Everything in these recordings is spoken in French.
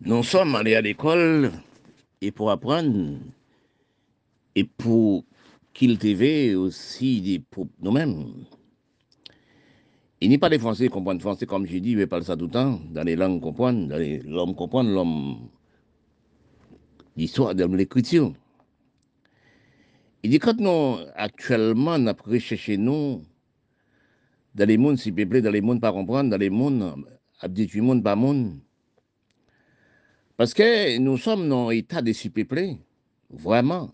Nous sommes allés à l'école et pour apprendre et pour cultiver aussi pour nous-mêmes. Il n'est pas des Français qui comprennent français comme je dis, mais parle ça tout le temps, dans les langues comprendre, dans les l'homme comprendre, l'homme l'histoire de l'écriture. Il dit quand nous actuellement on a recherché nous dans les mondes s'il plaît, dans les mondes pas comprendre, dans les mondes, le monde pas monde, parce que nous sommes dans l'état de s'y peupler, vraiment.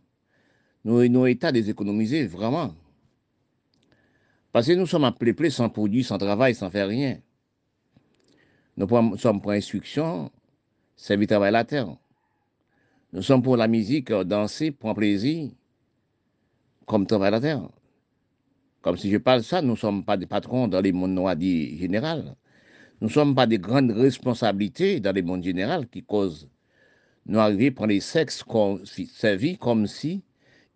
Nous sommes dans l'état des économiser, vraiment. Parce que nous sommes peupler sans produit, sans travail, sans faire rien. Nous sommes pour instruction, servir travail la terre. Nous sommes pour la musique, danser, prendre plaisir, comme travail la terre. Comme si je parle ça, nous ne sommes pas des patrons dans les mondes noirs général. Nous ne sommes pas des grandes responsabilités dans le monde général qui causent nous arriver à prendre les sexes servis comme si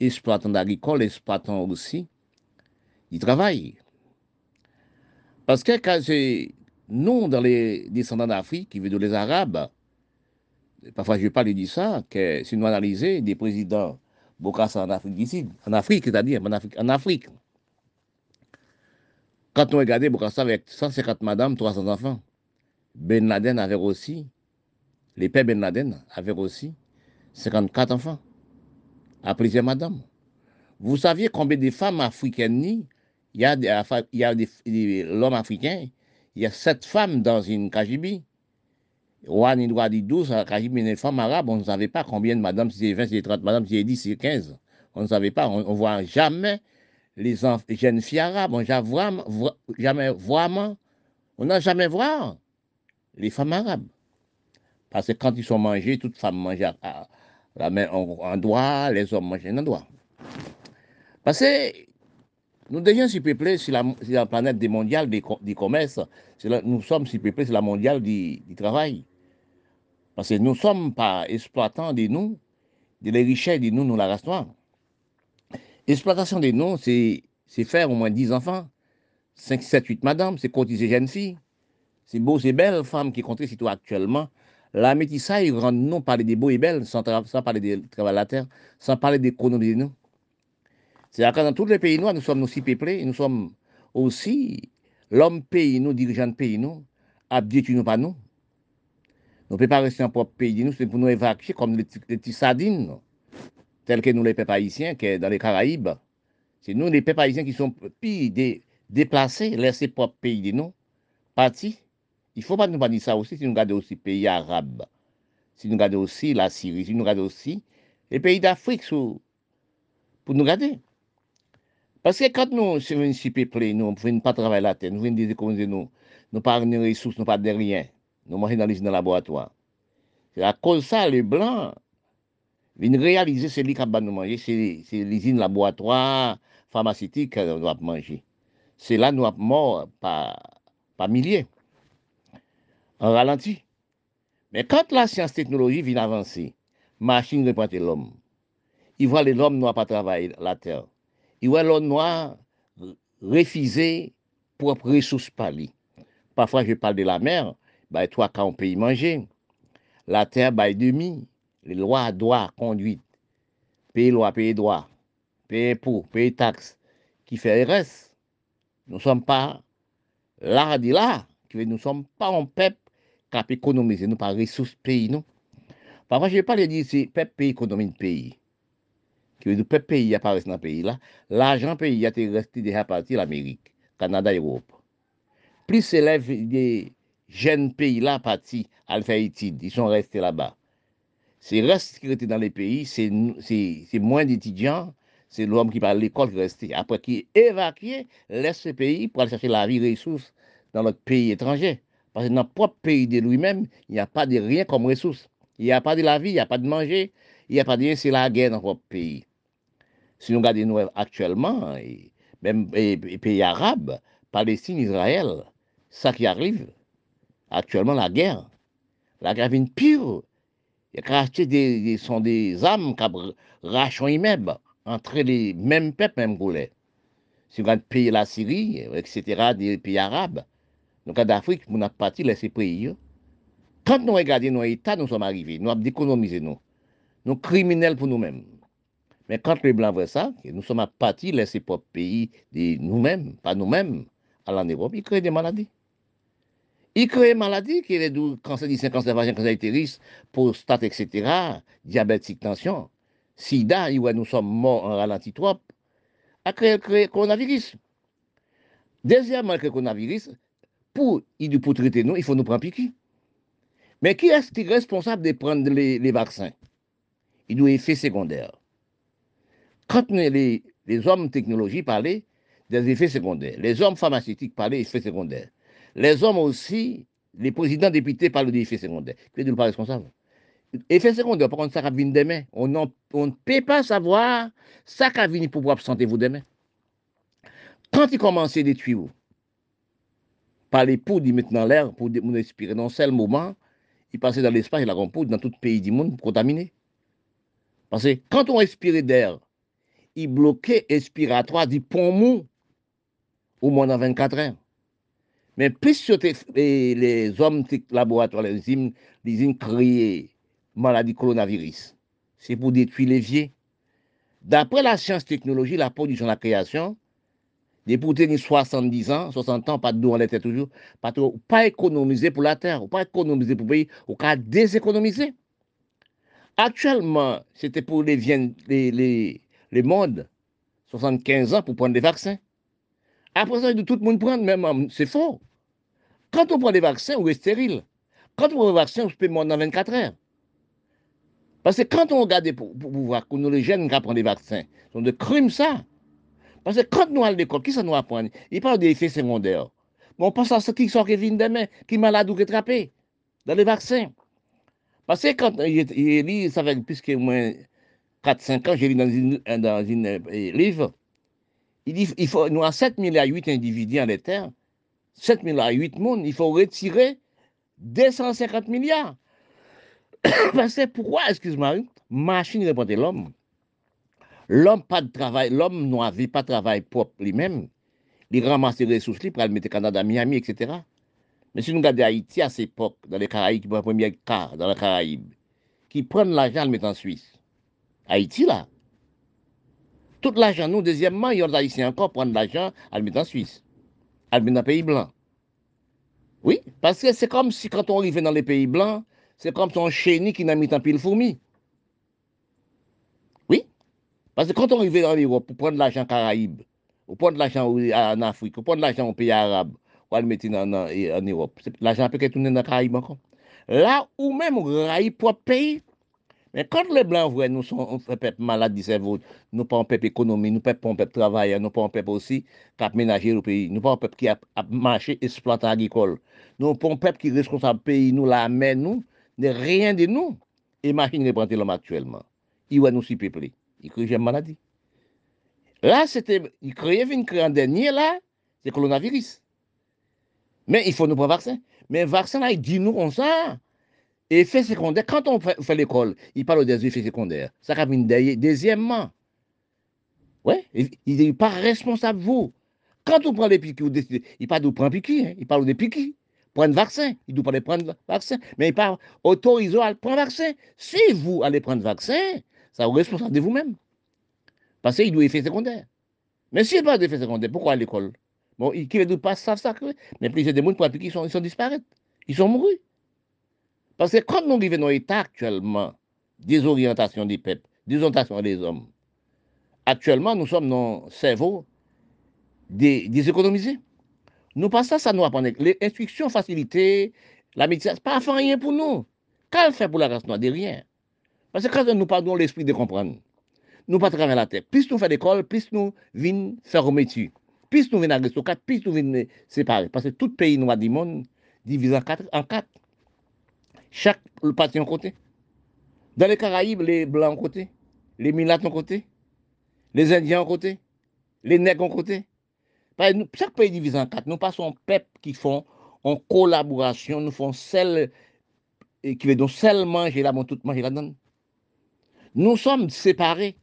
exploitant agricole, exploitant aussi du travail. Parce que quand nous, dans les descendants d'Afrique, qui veut dire les Arabes, parfois je parle de ça, que si nous analysons des présidents Bokassa en Afrique d'ici, en Afrique, c'est-à-dire en Afrique, quand on regardait Bokassa avec 150 madames, 300 enfants, Ben Laden avait aussi, les pères Ben Laden avaient aussi 54 enfants, à plusieurs madames. Vous saviez combien de femmes africaines il y a, il y a l'homme africain, il y a sept femmes dans une Kajibi. Ouane, il doit dire 12 à Kajibi, mais les femmes arabes, on ne savait pas combien de madames, si c'est 20, si c'est 30 madames, si c'est 10, si c'est 15. On ne savait pas, on ne voit jamais les, jeunes filles arabes, on n'a jamais vraiment, on n'a jamais vu les femmes arabes. Parce que quand ils sont mangés, toutes femmes mangent la main en, doigt, les hommes mangent en doigt. Parce que nous devons s'y peuplés sur la, la, planète des mondiales du commerce. nous sommes s'y peuplés sur la mondiale du, travail. Parce que nous ne sommes pas exploitants de nous, de les richesses de nous, nous la race L'exploitation des noms, c'est faire au moins 10 enfants, 5, 7, 8 madames, c'est cotiser jeunes filles. C'est beau, c'est belles femmes qui comptent toi actuellement. La métissage rend non parler des beaux et belles, sans, parler des travailleurs, sans parler des d'économie de nous. C'est-à-dire que dans tous les pays noirs, nous sommes aussi peuplés, nous sommes aussi l'homme pays, nous, dirigeants de pays, nous, abdiés nous pas nous. Nous ne pouvons pas rester en propre pays, nous, c'est pour nous évacuer comme les, petits sardines tels que nous les peuples haïtiens, que dans les Caraïbes, c'est nous les peuples qui sont déplacés, laissés propre pays de nous, partis. Il ne faut pas nous dire ça aussi si nous regardons aussi les pays arabes, si nous regardons aussi la Syrie, si nous regardons aussi les pays d'Afrique pour nous regarder. Parce que quand nous sommes si peuplés, nous ne venons pas travailler la terre, nous venons des économies, nous nous pas de ressources, nous pas de rien. Nous mangeons dans les laboratoires. C'est à cause de ça, les Blancs, Vin réaliser ce qui nous manger, c'est l'usine laboratoire pharmaceutique qu'on doit manger. C'est là nous sommes morts par, par milliers, en ralenti. Mais quand la science-technologie vient avancer, machine reprend l'homme. Il voit l'homme noir pas travailler la terre. Il voit l'homme noir refuser propre ressources par lui. Parfois, je parle de la mer, bah, toi, quand on peut y manger, la terre, bah, demi, les lois, droits, conduite, payer loi, payer droit, payer impôts, payer taxes, qui fait le reste. Nous ne sommes pas là, dit là, que nous ne sommes pas un peuple qui a économisé, nous pas ressources pays, non. Parfois, je ne vais pas dire c'est peuple pays, économie de pays. Que le peuple pays apparaît dans le pays là, l'argent pays a été resté déjà parti l'Amérique, Canada, Europe. Plus s'élève des jeunes pays là partis à faire études, ils sont restés là-bas. C'est reste qui était dans les pays, c'est moins d'étudiants, c'est l'homme qui parle à l'école qui reste. Après qui est évacué, laisse ce pays pour aller chercher la vie, ressources dans notre pays étranger. Parce que dans notre propre pays de lui-même, il n'y a pas de rien comme ressources. Il n'y a pas de la vie, il n'y a pas de manger, il n'y a pas de rien, c'est la guerre dans notre pays. Si nous regardons actuellement, même les pays arabes, Palestine, Israël, ça qui arrive, actuellement la guerre, la guerre est pire racheter des, sont des âmes qui rachent immeuble entre les mêmes peuples, mêmes goulets. Si on payer la Syrie, etc., des pays arabes, donc d'Afrique, on a parti laisser pays. Quand nous regardons nos États, nous sommes arrivés, nous avons économisé nous. Nous criminels pour nous-mêmes. Mais quand les Blancs voient ça, nous sommes à partir de ces propres pays, de nous-mêmes, pas nous-mêmes, à l'Europe, ils créent des maladies. Ils créent des maladies qui est du cancer du sein, cancer vagin, cancer utérus, prostate, etc., diabète, tension, sida, nous sommes morts en ralenti trop, a créé le coronavirus. Deuxièmement, le coronavirus, pour, pour traiter nous, il faut nous prendre piqui. Mais qui est responsable de prendre les, vaccins? Il doit effets secondaires. Quand les, les hommes technologie parlaient des effets secondaires, les hommes pharmaceutiques parlaient des effets secondaires, les hommes aussi, les présidents députés parlent des effets secondaires. Qui est pas responsable? Effets secondaires, par contre, ça venir demain. On, ne peut pas savoir ça va venir pour vous santé vous demain. Quand ils à détruire vous, par les poudres, ils mettent dans l'air pour nous inspirer. Dans un seul moment, ils passent dans l'espace et la poudre dans tout pays du monde contaminés. Parce que quand on respire d'air, il bloquait respiratoire du poumon au moins dans 24 heures. Mais plus les, les hommes laboratoires, les usines, les usines créées maladie coronavirus, c'est pour détruire les vieux. D'après la science technologie, la production, la création, des pour tenir 70 ans, 60 ans, pas de dos en l'état toujours, pas, pas économiser pour la terre, pas économiser pour le pays, ou pas déséconomiser. Actuellement, c'était pour les mondes, 75 ans pour prendre des vaccins. Après ça, tout le monde prend, même, c'est faux. Quand on prend des vaccins, on est stérile. Quand on prend des vaccins, on peut mourir dans 24 heures. Parce que quand on regarde pour, voir que nous, les jeunes, qui prennent des vaccins, sont de crimes, ça. Parce que quand nous allons à l'école, qui ça nous apprend? Il parle des effets secondaires. Mais on pense à ceux qui sont qui demain, qui malades ou qui attrapés dans les vaccins. Parce que quand il lit, ça fait plus que moins 4-5 ans, j'ai lu dans un dans euh, livre, il dit il faut, nous avons 7 milliards 8 individus en terre, 7 milliards 8 monde, il faut retirer 250 milliards. Parce que pourquoi, excuse-moi, machine répondait l'homme L'homme pas de travail, l'homme n'avait pas de travail propre lui-même. Il ramasse les ressources pour le mettre Canada, Miami, etc. Mais si nous regardons Haïti à cette époque, dans les Caraïbes, qui prend dans les Caraïbes, qui prennent l'argent et le en Suisse. Haïti, là. Tout l'argent, nous, deuxièmement, il y a des Haïtiens encore prendre l'argent à le mettre en Suisse, alvin nan peyi blan. Oui, paske se kom si kanton rive nan le peyi blan, se kom ton cheni ki nan mi tan pil fourmi. Oui, paske kanton rive nan l'Europe pou pren l'ajan Karaib, ou pren l'ajan an Afrik, ou pren l'ajan an peyi Arab, ou al meti nan, nan, nan Europe. L'ajan peke tounen nan Karaib ankon. La ou men mou rayi pou peyi, Men kont le blan vwe, nou son pep malade di servou, nou pa an pep ekonomi, nou pep an pep travayan, nou pa an pep osi kap menajer ou peyi, nou pa an pep ki ap, ap manche esplata agrikol. Nou pa an pep ki responsable peyi nou, la men nou, ne reyen de nou, e machin reprante lom aktuelman. Iwa nou si pepli, i kre jem maladi. La, c'était, il créait une créer en dernier, là, c'est coronavirus. Mais il faut nous prendre vaccin. Mais vaccin, là, il dit nous comme ça. Effet secondaire, quand on fait, l'école, il parle des effets secondaires. Ça derrière. Deuxièmement, ouais, il n'est pas responsable, vous. Quand on prend les piqûres, il parle de prendre piqûres, hein, il parle des piqûres. Prendre vaccin, il ne doit pas prendre vaccin. Mais il parle autorisé à prendre vaccin. Si vous allez prendre vaccin, ça vous responsable de vous-même. Parce qu'il doit effet secondaire. Mais s'il n'y a pas d'effet secondaire, pourquoi à l'école? Bon, qui ne pas savent ça, mais plusieurs des gens qui sont, ils sont disparus. Ils sont morts. Parce que quand nous vivons dans l'état actuellement, désorientation des peuples, désorientation des hommes, actuellement, nous sommes dans le cerveau déséconomisé. Nous passons ça, nous apprend. Les instructions facilitées, la médecine, pas rien pour nous. Qu'elle fait pour la race noire De rien. Parce que quand nous parlons l'esprit de comprendre, nous pas travailler la tête. Plus nous faisons l'école, plus nous venons faire un métier. Plus nous venons à plus nous venons séparer. Parce que tout pays noir du monde divisé en. En quatre. Chaque parti en côté. Dans les Caraïbes, les Blancs en côté, les Milates en côté, les Indiens en côté, les Nègres en côté. Chaque pays divisé en quatre. Nous passons peuple qui font en collaboration, nous faisons celle qui veut donc seul manger là, tout manger là-dedans. Nous sommes séparés,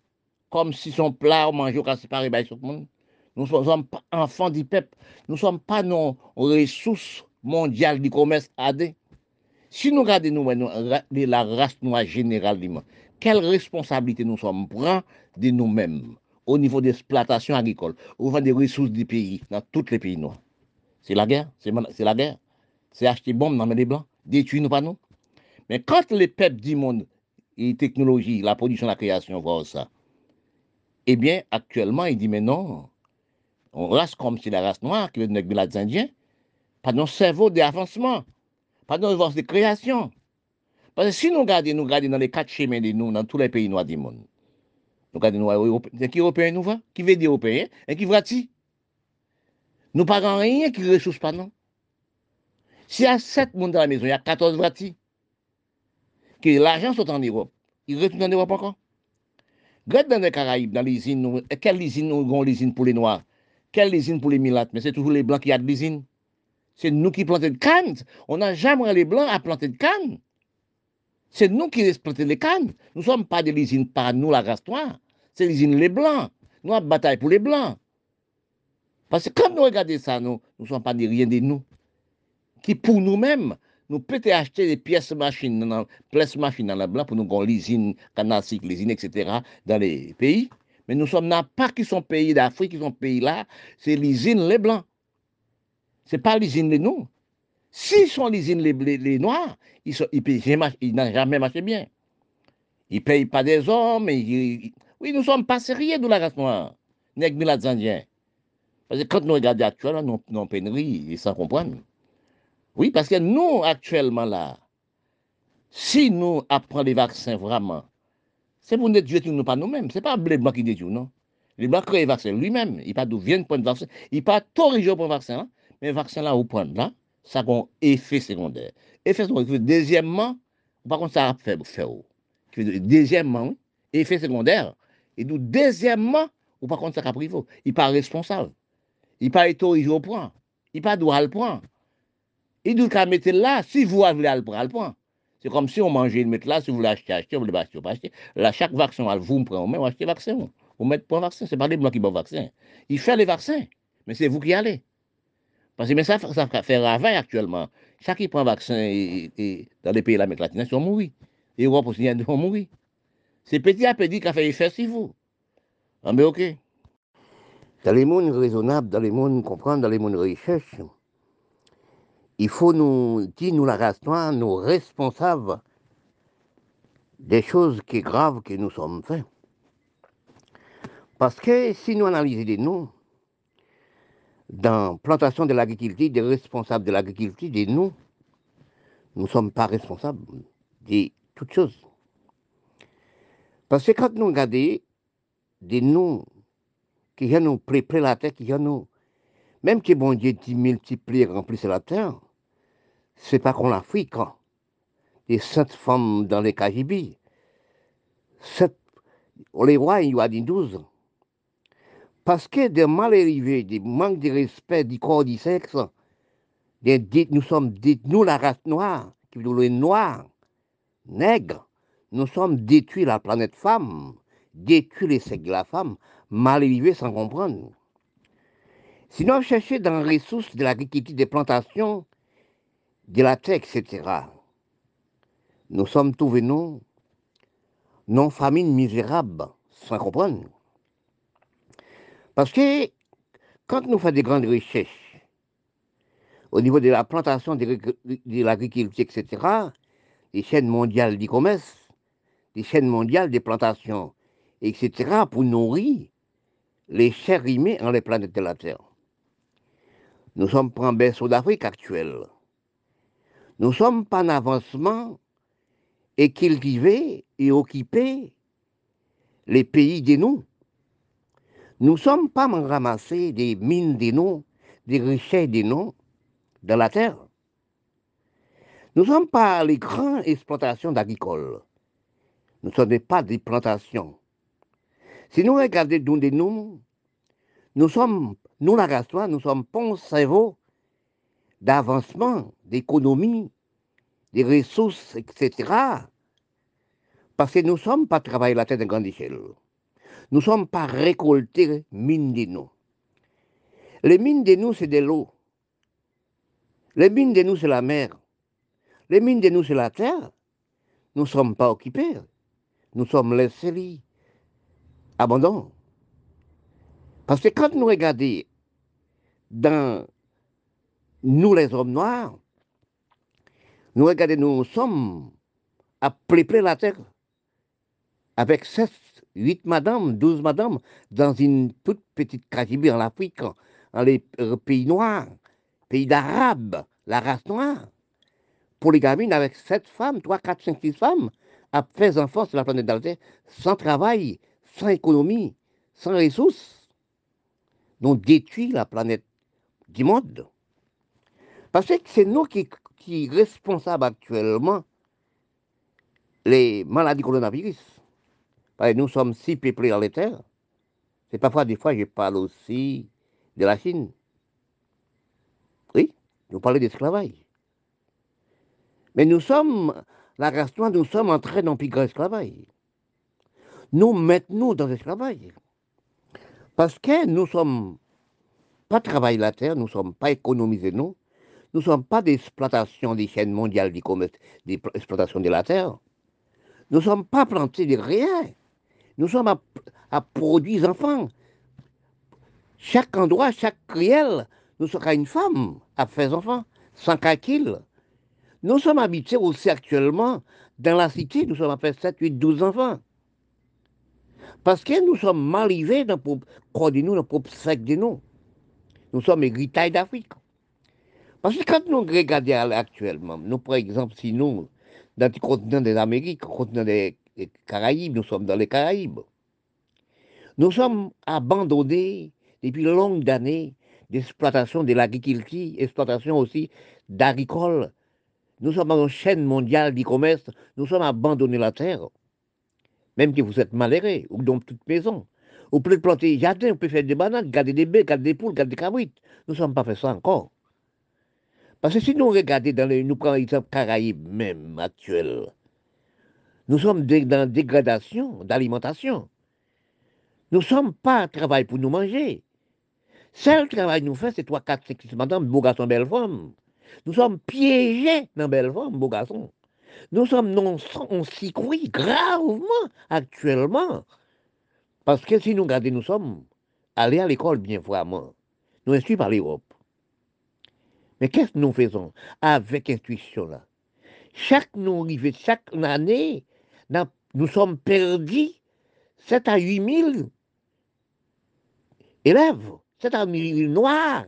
comme si son plat mangeait au séparé par tout le monde. Nous sommes enfants du peuple. Nous ne sommes pas nos ressources mondiales du commerce AD. Si nous regardons la race noire généralement, quelle responsabilité nous sommes prend de nous-mêmes au niveau d'exploitation agricole, au niveau des ressources du pays, dans tous les pays noirs? C'est la guerre, c'est la guerre. C'est acheter bombes dans les blancs, détruire nous pas nous? Mais quand les peuples du monde, et technologie, la production, la création, voient ça, eh bien, actuellement, il dit, mais non, on race comme si la race noire, qui dire les Indiens, pas de cerveau d'avancement, pas de force de création. Parce que si nous regardons, nous regardons dans les quatre chemins de nous, dans tous les pays noirs du monde, nous regardons Européens, qui Européens nous voient, qui veut dire Européens, et qui voit-il? Nous parlons rien qui ne ressource pas, non. S'il y a sept monde dans la maison, il y a 14 vratis. Que l'argent soit en Europe. Il retourne en Europe encore. Regarde dans les Caraïbes, dans les usines, quelle usine nous avons l'usine pour les Noirs? Quelle usine pour les Milates? Mais c'est toujours les Blancs qui ont l'usine. C'est nous qui plantons de cannes. On n'a jamais les Blancs à planter de cannes. C'est nous qui plantons les cannes. Nous ne sommes pas de l'usine par nous, la race. C'est l'usine les Blancs. Nous avons bataille pour les Blancs. Parce que quand nous regardons ça, nous ne sommes pas de rien de nous. Qui pour nous-mêmes, nous pouvons acheter des pièces machines, pièces machines dans la blanc pour nous avoir l'usine, canasique, l'usine, etc. dans les pays. Mais nous sommes pas qui sont pays d'Afrique, qui sont pays là, c'est l'usine les blancs. Ce n'est pas l'usine les nous. S'ils sont l'usine les, les, noirs, ils, ils, n'ont jamais marché bien. Ils ne payent pas des hommes. oui, nous ne sommes pas sérieux de la race noire, nègres les Indiens. Parce que quand nous regardons actuellement, nous avons pénurie, sans comprendre. Oui, parce que nous, actuellement là, si nous apprenons les vaccins vraiment, c'est pour détruire nous pas nous-mêmes. Ce n'est pas les blancs qui détruisent, non. Les blancs créent le vaccin lui-même. Il pas d'où vient prendre le vaccin. Il pas t'origer pour le vaccin. Hein. Mais le vaccin là, au point là, ça a un effet secondaire. Effet secondaire. Deuxièmement, par contre, ça a fait faire. Deuxièmement, effet secondaire. Et donc, deuxièmement, ou par contre, ça a pris Il n'est pas responsable. Il n'est pas autorisé au point. Il n'est pas droit le point. Il doit qu'à mettre là, si vous voulez le prendre, le point. C'est comme si on mangeait le mettre là, si vous voulez acheter, acheter, vous voulez acheter, acheter. Là, chaque vaccin, vous me prenez, vous achetez vaccin. Vous mettez pas vaccin, c'est pas les blancs qui bon vaccin. Il fait les vaccins, mais c'est vous qui allez. Parce que ça, ça fait ravage actuellement. Chaque qui prend vaccin et, dans les pays de l'Amérique latine, ils sont morts. Et Europe aussi, ils sont morts. C'est petit à petit qui a fait effet sur vous. Ah, mais ok. Dans les mondes raisonnables, dans les mondes comprendre, dans les mondes recherche, il faut nous dire, nous la race noire, nous responsables des choses qui graves que nous sommes faits. Parce que si nous analysons les nous, dans plantation de l'agriculture, des responsables de l'agriculture, des nous, nous ne sommes pas responsables de toutes choses. Parce que quand nous regardons des nous qui viennent nous préparer la terre, qui viennent nous même que bon Dieu dit multiplier, remplir la terre, c'est pas qu'on l'Afrique. Hein. Des sept femmes dans les Cajibis. Sept, les voit, il y a 12. Parce que des mal arrivés, des manques de respect du corps du sexe, des, nous sommes dit, nous la race noire, qui veut dire noir, nègre, nous sommes détruits la planète femme, détruits les sexes de la femme, mal arrivés sans comprendre. Sinon, chercher dans les ressources de l'agriculture des plantations, de la terre, etc. Nous sommes tous venus non famine misérable, sans comprendre. Parce que quand nous faisons des grandes recherches au niveau de la plantation, de l'agriculture, etc., des chaînes mondiales du commerce, des chaînes mondiales des plantations, etc., pour nourrir les chers rimés en les planètes de la Terre. Nous sommes pour un berceau d'Afrique actuelle. Nous sommes pas en avancement et cultiver et occuper les pays de nous. Nous ne sommes pas en ramasser des mines de nous, des richesses de nous dans la terre. Nous ne sommes pas les grandes exploitations d'agricoles. Nous ne sommes pas des plantations. Si nous regardons de nous, nous sommes nous, la race nous sommes pas un cerveau d'avancement, d'économie, des ressources, etc. Parce que nous ne sommes pas travailler la tête de grande échelle. Nous ne sommes pas récolter mines de nous. Les mines de nous, c'est de l'eau. Les mines de nous, c'est la mer. Les mines de nous sur la terre, nous ne sommes pas occupés. Nous sommes laissés abandonnés. Parce que quand nous regardons dans nous les hommes noirs, nous regardons, nous sommes à peupler la terre avec 7, 8 madames, 12 madames dans une toute petite Caraïbe en Afrique, dans les euh, pays noirs, pays d'Arabes, la race noire. Pour les gamines, avec 7 femmes, 3, 4, 5, 6 femmes, à faire enfants sur la planète d'Alter, sans travail, sans économie, sans ressources. Donc détruit la planète du monde. Parce que c'est nous qui, qui sommes responsables actuellement les maladies coronavirus. Nous sommes si peuplés dans les terres. C'est parfois, des fois, je parle aussi de la Chine. Oui, nous parlons d'esclavage. Mais nous sommes, la race noire, nous sommes entrés dans le plus grand esclavage. Nous mettons dans l'esclavage. Parce que nous ne sommes pas travailler la terre, nous ne sommes pas économisés, nous. Nous ne sommes pas d'exploitation des chaînes mondiales d'exploitation de la terre. Nous ne sommes pas plantés de rien. Nous sommes à, produire enfants. Chaque endroit, chaque crielle, nous sommes une femme à faire enfants, sans calcul. Nous sommes habités aussi actuellement dans la cité, nous sommes à faire 7, 8, 12 enfants. Parce que nous sommes mal arrivés dans le nous, dans le propre sec de nous. Nous sommes héritages d'Afrique. Parce que quand nous regardons actuellement, nous, par exemple, si nous, dans le continent des Amériques, le continent des Caraïbes, nous sommes dans les Caraïbes, nous sommes abandonnés depuis longues années d'exploitation de l'agriculture, exploitation aussi d'agricole. Nous sommes dans une chaîne mondiale d'e-commerce, nous sommes abandonnés la terre. Même que vous êtes malheureux, ou dans toute maison. Vous pouvez planter des jardins, vous pouvez faire des bananes, garder des baies, garder des poules, garder des cabrites. Nous ne sommes pas fait ça encore. Parce que si nous regardons dans les, nous prenons l'exemple Caraïbes même actuel, nous sommes dans dégradation d'alimentation. Nous ne sommes pas à travail pour nous manger. Seul travail nous fait, c'est 3, 4, 5, 6 madame, beau garçon, belle femme. Nous sommes piégés dans belle femme, beau garçon. Nous sommes non, on s'y gravement actuellement parce que si nous regardons, nous sommes allés à l'école bien vraiment. Nous instruits par l'Europe. Mais qu'est-ce que nous faisons avec intuition là Chaque nous chaque année, nous sommes perdus 7 à 8 000 élèves, 7 à 8 000 noirs.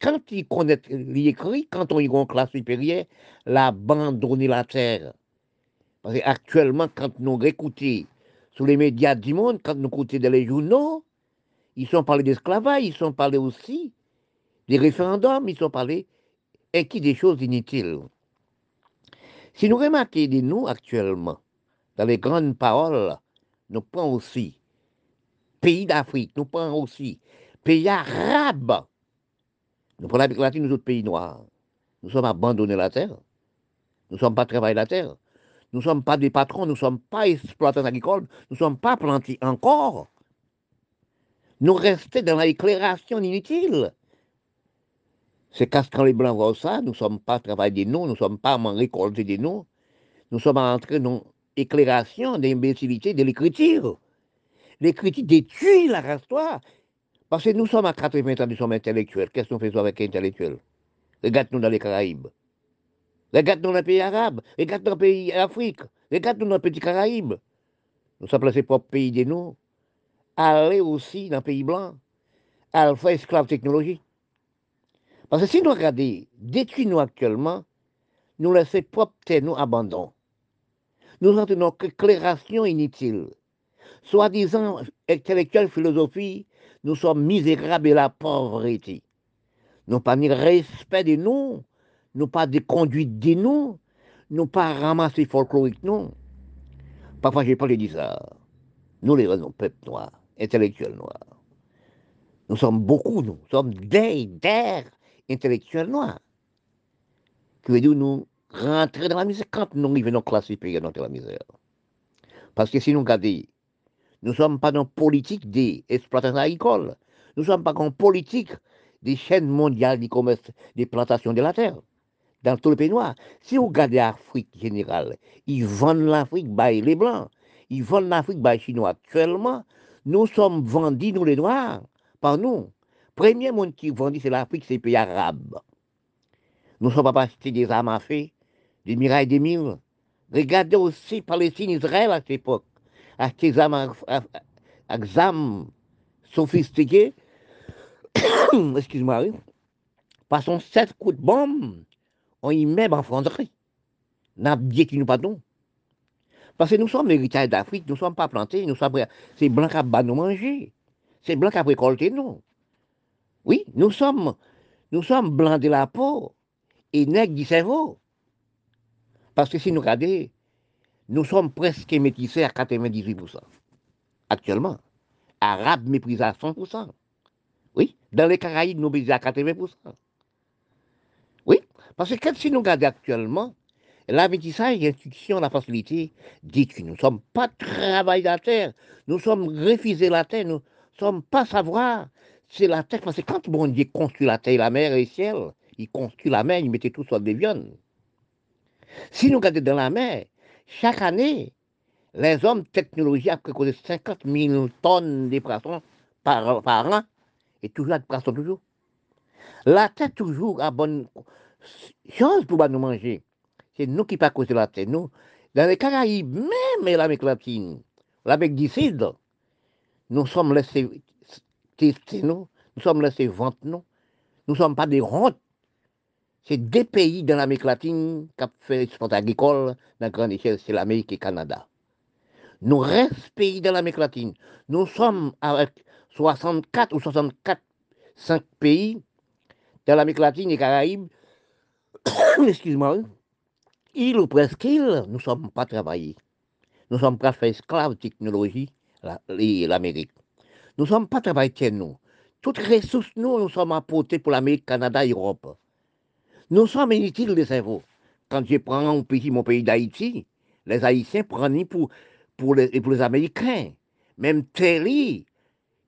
Quand ils connaissent l'écrit, quand on est en classe supérieure, l'abandonner la terre. Parce qu'actuellement, quand nous écoutons sur les médias du monde, quand nous écoutons dans les journaux, ils sont parlés d'esclavage, ils sont parlés aussi des référendums, ils sont parlés et qui des choses inutiles. Si nous remarquons de nous actuellement, dans les grandes paroles, nous prenons aussi pays d'Afrique, nous prenons aussi pays arabes, nous prenons l'Amérique latine, nous autres pays noirs. Nous sommes abandonnés la terre. Nous ne sommes pas travaillés la terre. Nous ne sommes pas des patrons, nous ne sommes pas exploitants agricoles, nous ne sommes pas plantés encore. Nous restons dans l'éclairation inutile. C'est quand les Blancs voient ça, nous ne sommes pas travaillés de nous, nous ne sommes pas en récolter de nous. Nous sommes entrés dans l'éclairation, d'imbécilité de l'écriture. L'écriture détruit la race Parce que nous sommes à 80 ans, nous sommes intellectuels. Qu'est-ce que nous faisons avec intellectuels Regarde-nous dans les Caraïbes. Regarde dans les pays arabes, regarde dans les pays d'Afrique, regarde dans les petits Caraïbes. Nous sommes placés propres pays de nous. Aller aussi dans les pays blancs, à faire esclave technologie. Parce que si nous regardons, détruit nous actuellement, nous laissons propre nous abandon. Nous entrons dans une éclairation inutile. Soi-disant intellectuelle philosophie, nous sommes misérables et la pauvreté. Nous pas ni respect de nous, nous pas de conduite de nous, nous pas ramasser folklorique, non. Parfois, j'ai parlé de ça. Nous, les raisons, peuple noir, intellectuels noirs. Nous sommes beaucoup, nous sommes des, des intellectuels noirs. Qui veut dire nous rentrer dans la misère quand nous arrivons dans la classe dans la misère. Parce que si nous regardons, nous ne sommes pas dans la politique des exploitations agricoles. Nous ne sommes pas dans la politique des chaînes mondiales du commerce des plantations de la terre dans tout le pays noir. Si vous regardez l'Afrique générale, ils vendent l'Afrique par les Blancs. Ils vendent l'Afrique par les Chinois. Actuellement, nous sommes vendus, nous les Noirs, par nous. Premier monde qui vendit, c'est l'Afrique, c'est les pays arabes. Nous ne sommes pas acheter des armes à feu, des mirailles des mille. Regardez aussi Palestine, Israël à cette époque. À, à, à, à armes sophistiquées. Excuse-moi. Passons sept coups de bombe, on y met en fonderie. N'a bien qui nous pardon. Parce que nous sommes l'héritage d'Afrique, nous ne sommes pas plantés, nous sommes c'est blanc qui a nous manger. C'est blanc a récolté nous. Oui, nous sommes, nous sommes blancs de la peau et nègres du cerveau. Parce que si nous regardons, nous sommes presque métissés à 98%. Actuellement. Arabes méprisés à 100%. Oui, dans les Caraïbes, nous méprisés à 80%. Oui, parce que si nous regardons actuellement, la métissage, l'institution, la facilité dit que nous ne sommes pas travail la terre, nous sommes refusés la terre, nous ne sommes pas savoir, c'est la terre, parce que quand bon Dieu construit la terre, la mer et le ciel, il construit la mer, il mettait tout sur des viandes. Si nous regardons dans la mer, chaque année, les hommes technologie ont causé 50 000 tonnes de poissons par, an, et toujours de poissons toujours. La terre toujours a bonne chose pour nous manger. C'est nous qui pas causé la terre. Nous, dans les Caraïbes, même l'Amérique latine, l'Amérique du Sud, nous sommes laissés tester nous, nous sommes laissés vendre nous. Nous ne sommes pas des rondes. C'est des pays dans l'Amérique latine qui ont fait l'export agricole dans grande échelle, c'est l'Amérique et le Canada. Nous restons pays dans l'Amérique latine. Nous sommes avec 64 ou 64, 5 pays dans l'Amérique latine et Caraïbes. Excuse-moi. Il ou presque il, nous ne sommes pas travaillés. Nous sommes pas fait esclaves de technologie, l'Amérique. Nous ne sommes pas travaillés nous. Toutes les ressources, nous, nous sommes apportées pour l'Amérique, Canada Europe. Nous sommes inutiles les cerveaux. Quand je prends mon pays, mon pays d'Haïti, les Haïtiens prennent pour, les, pour les Américains. Même Terry,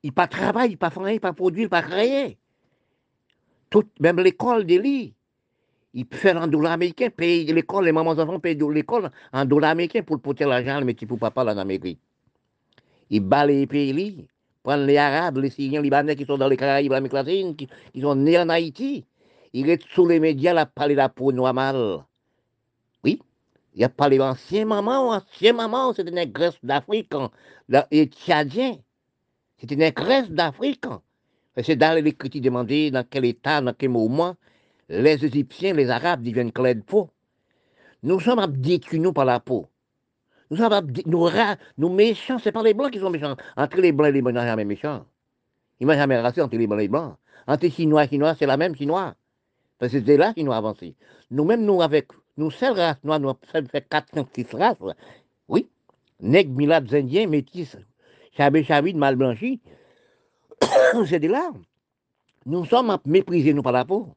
il pas travail, il pas faire, il pas produire, il pas créer. Tout, même l'école de lui, il fait en dollar américain, paye l'école, les mamans enfants payent l'école en dollar américain pour porter l'argent, le métier pour papa en Amérique. Il bat les pays, prend les Arabes, les Syriens, les Libanais qui sont dans les Caraïbes, l'Amérique latine, qui, qui sont nés en Haïti. Il est sous les médias, il a parlé de la peau noire mal. Oui, il a parlé d'ancien maman, ancien maman, c'était une négresse d'Afrique, et tchadien. C'était une négresse d'Afrique. C'est dans l'écriture demandé dans quel état, dans quel moment, les Égyptiens, les Arabes deviennent clairs de peau. Nous sommes détruits nous par la peau. Nous sommes nous, nous méchants, c'est pas les Blancs qui sont méchants. Entre les Blancs et les Blancs, ils jamais méchants. Ils ne jamais racistes entre les Blancs et les Blancs. Entre les Chinois et les Chinois, c'est la même Chinois. Parce que c'est là qu'ils nous avancé. Nous-mêmes, nous, avec nous, seules races noires, nous avons fait 4, 5, 6 races. Oui. Nègres, milades, indiens, métis, chabé, chabide, mal blanchi. c'est de là. Nous sommes méprisés, nous, par la peau.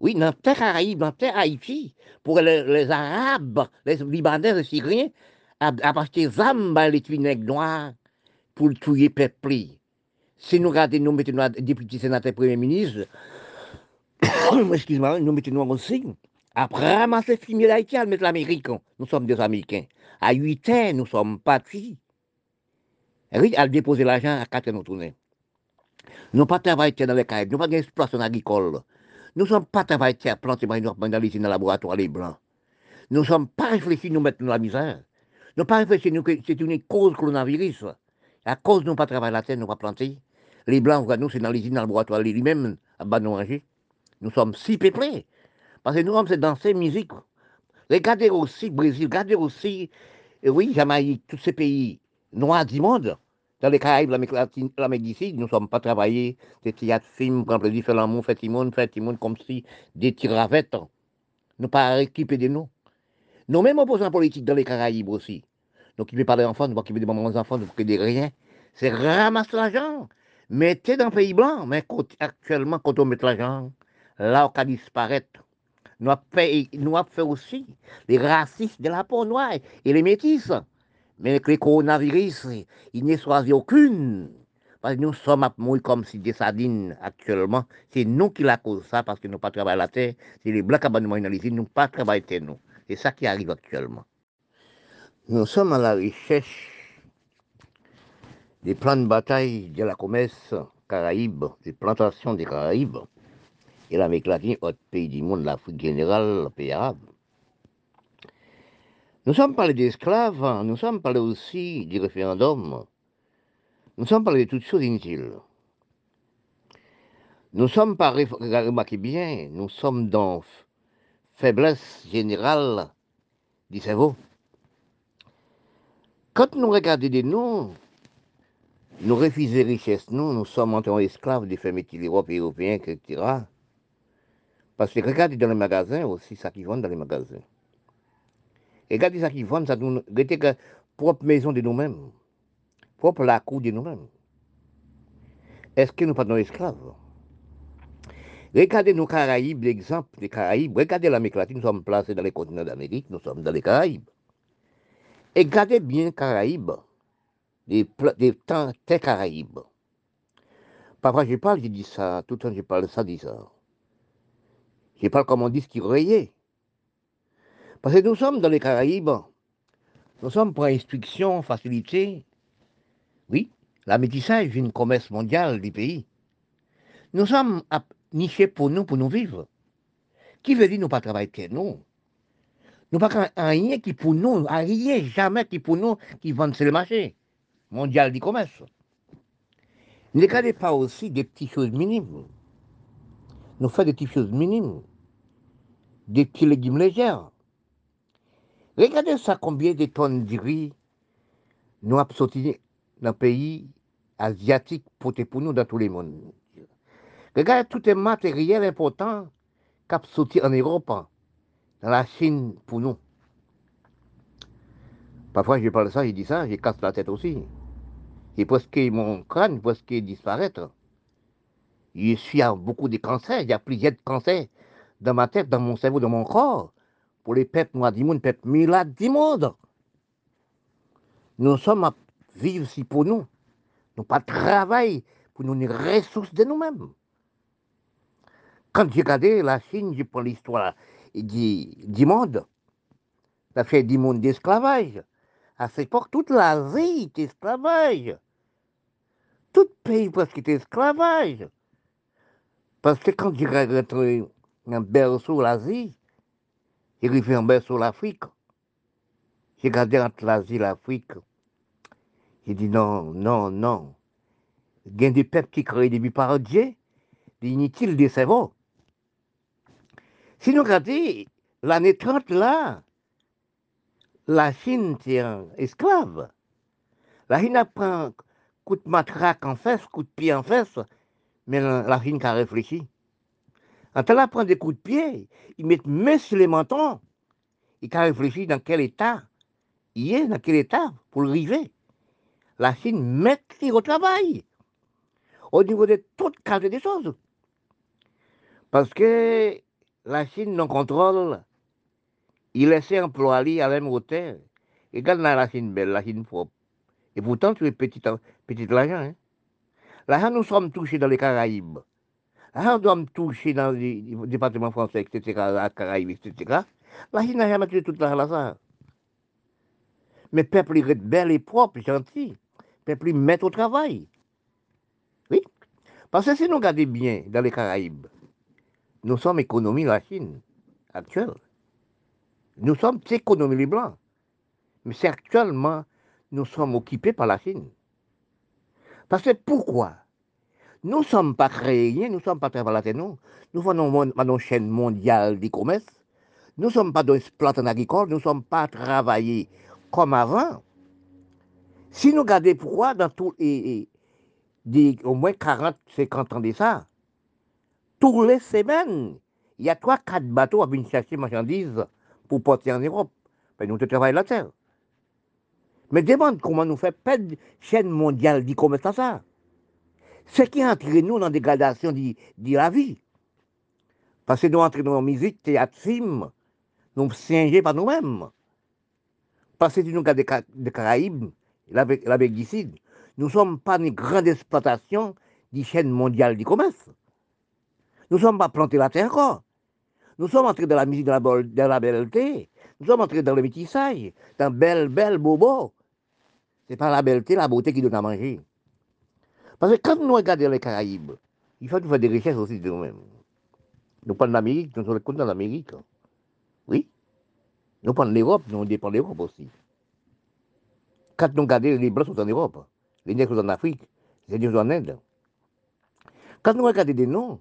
Oui, dans terre Caraïbes, dans terre Haïti, pour les, les, Arabes, les Libanais, les Syriens, à, acheter des âmes, les nègres noirs, pour tuer peuple. Si nous regardons, nous mettons députés, sénateurs, premiers ministres, excuse-moi, nous mettons aussi, après ramasser le fumier d'Haïti, mettre l'Amérique, nous sommes des Américains. À 8 ans, nous sommes partis. Oui, à déposer l'argent à 4 ans, nous tournons. Nous pas travaillé dans les Caraïbes, nous n'avons pas d'exploitation agricole. Nous ne sommes pas travaillés à planter dans les laboratoires les blancs. Nous ne sommes pas réfléchis nous mettre dans la misère. Nous n'avons pas réfléchi que c'est une cause coronavirus. À cause de nous pas travailler la terre, nous pas planter. Les blancs, nous, c'est dans les laboratoire, lui-même, à bas nous. Nous sommes si peuplés. Parce que nous sommes dans ces musiques. Regardez aussi Brésil, regardez aussi, oui, Jamaïque, tous ces pays noirs du monde. Dans les Caraïbes, l'Amérique d'ici, nous ne sommes pas travaillés, des théâtres, films, prendre plaisir, faire l'amour, faire comme si des tiravettes. Nous pas équipés de nous. Nous mêmes opposants politiques dans les Caraïbes aussi. Nous qui pas des enfants, nous pas des mamans enfants, nous ne des rien. C'est ramasser l'argent. Mettez dans le pays blanc, mais actuellement, quand on met l'argent, là, on disparaître. Nous avons fait, nous avons fait aussi les racistes de la peau noire et les métis. Mais avec les coronavirus, il n'y a choisi aucune. Parce que nous sommes à mourir comme si des sardines actuellement. C'est nous qui la cause ça parce que nous pas travaillé la terre. C'est les blancs qui dans les nous pas travaillé nous. C'est ça qui arrive actuellement. Nous sommes à la recherche des plans de bataille de la commerce Caraïbes, des plantations des Caraïbes et l'Amérique latine, autre pays du monde, l'Afrique générale, le pays arabe. Nous sommes parlé d'esclaves, hein. nous sommes parlé aussi du référendum, nous sommes parlé de toutes choses inutiles. Nous sommes pas, remarquez bien, nous sommes dans faiblesse générale du cerveau. Quand nous regardons des noms, nous refusons les richesses, nous, nous sommes en tant esclaves des femmes européens, etc. Parce que regardez dans les magasins aussi, ça qui vend dans les magasins. Regardez ça qui vendent, ça nous que propre maison de nous-mêmes, propre la cour de nous-mêmes. Est-ce que nous pas nos esclaves Regardez nos Caraïbes, l'exemple des Caraïbes. Regardez l'Amérique latine, nous sommes placés dans les continents d'Amérique, nous sommes dans les Caraïbes. Et regardez bien Caraïbes, des, temps des Caraïbes. Parfois, je parle, je dis ça, tout le temps, je parle ça, dis ça. Je parle comme on dit ce qui rayait. Parce que nous sommes dans les Caraïbes, nous sommes pour instruction, facilité. Oui, la métissage une commerce mondiale du pays. Nous sommes nichés pour nous, pour nous vivre. Qui veut dire nous pas travailler que nous? Nous pas rien qui pour nous, rien jamais qui pour nous qui vendent sur le marché mondial du commerce. Ne regardez pas aussi des petites choses minimes. Nous faisons des petites choses minimes, des petits légumes légers. Regardez ça, combien de tonnes de riz nous avons sorti dans le pays asiatique pour nous dans tous les mondes. Regardez tout les matériel important qui a sorti en Europe, dans la Chine pour nous. Parfois, je parle de ça, je dis ça, je casse la tête aussi. Et presque mon crâne presque disparaître. Je suis à beaucoup de cancers, il y a plusieurs cancers dans ma tête, dans mon cerveau, dans mon corps pour les peuples noirs du monde, peuples milades du monde. Nous sommes à vivre si pour nous. Nous pas travail pour nous les ressources de nous-mêmes. Quand j'ai regardé la Chine, je prends l'histoire du, du monde. Ça fait du monde d'esclavage. À cette époque, toute l'Asie était esclavage. Tout pays presque était esclavage. Parce que quand j'ai regardé un berceau l'Asie, j'ai arrivé en sur l'Afrique. J'ai regardé entre l'Asie et l'Afrique. J'ai dit non, non, non. Il y a des peuples qui créent des Dieu, des inutiles, des cerveaux. Si nous regardons l'année 30 là, la Chine c'est un esclave. La Chine apprend coup de matraque en fesse, coup de pied en fesse, mais la Chine qui a réfléchi. Quand elle prend des coups de pied, ils mettent main sur les mentons. Et quand réfléchit dans quel état il est, dans quel état pour le river. La Chine met au travail au niveau de toutes qualité des choses. Parce que la Chine non contrôle, il laisse employer à la même hauteur. Et quand la Chine belle, la Chine propre. Et pourtant, tu es petit, petit l'argent. Hein? L'argent, nous sommes touchés dans les Caraïbes. Alors, on doit me toucher dans les départements français, etc., à Caraïbes, etc. La Chine n'a jamais tué toute la là, Mais peuple, il est bel et propre, gentil. Peuple, il met au travail. Oui. Parce que si nous regardons bien dans les Caraïbes, nous sommes économie la Chine actuelle. Nous sommes économie les Blancs. Mais c'est actuellement, nous sommes occupés par la Chine. Parce que pourquoi? Nous ne sommes pas créés, nous ne sommes pas travaillés, nous. Nous faisons une chaîne mondiale du commerce. Nous ne sommes pas dans plantes agricoles, nous ne sommes pas travaillés comme avant. Si nous regardons pourquoi, dans tous les, au moins 40, 50 ans de ça, toutes les semaines, il y a 3-4 bateaux à venir chercher marchandises pour porter en Europe. Ben, nous travaillons la terre. Mais demande comment nous fait pas de chaîne mondiale du commerce à ça. Ce qui entre nous dans la dégradation de, la vie. Parce que nous dans la musique, théâtre, film, nous singés par nous-mêmes. Parce que nous avons des Caraïbes, l'Amérique du nous ne sommes pas une grande exploitation des chaînes mondiales du commerce. Nous ne sommes pas plantés la terre encore. Nous sommes entrés dans la musique de la, de la belleté. Nous sommes entrés dans le métissage, dans belle, belle, bobo. C'est pas la belleté, la beauté qui donne à manger. Parce que quand nous regardons les Caraïbes, il faut faire des richesses aussi de nous-mêmes. Nous prenons l'Amérique, nous sommes contents l'Amérique. Oui. Nous prenons l'Europe, nous dépendons de l'Europe aussi. Quand nous regardons, les Blancs sont en Europe, les Nègres sont en Afrique, les Indiens sont en Inde. Quand nous regardons des noms,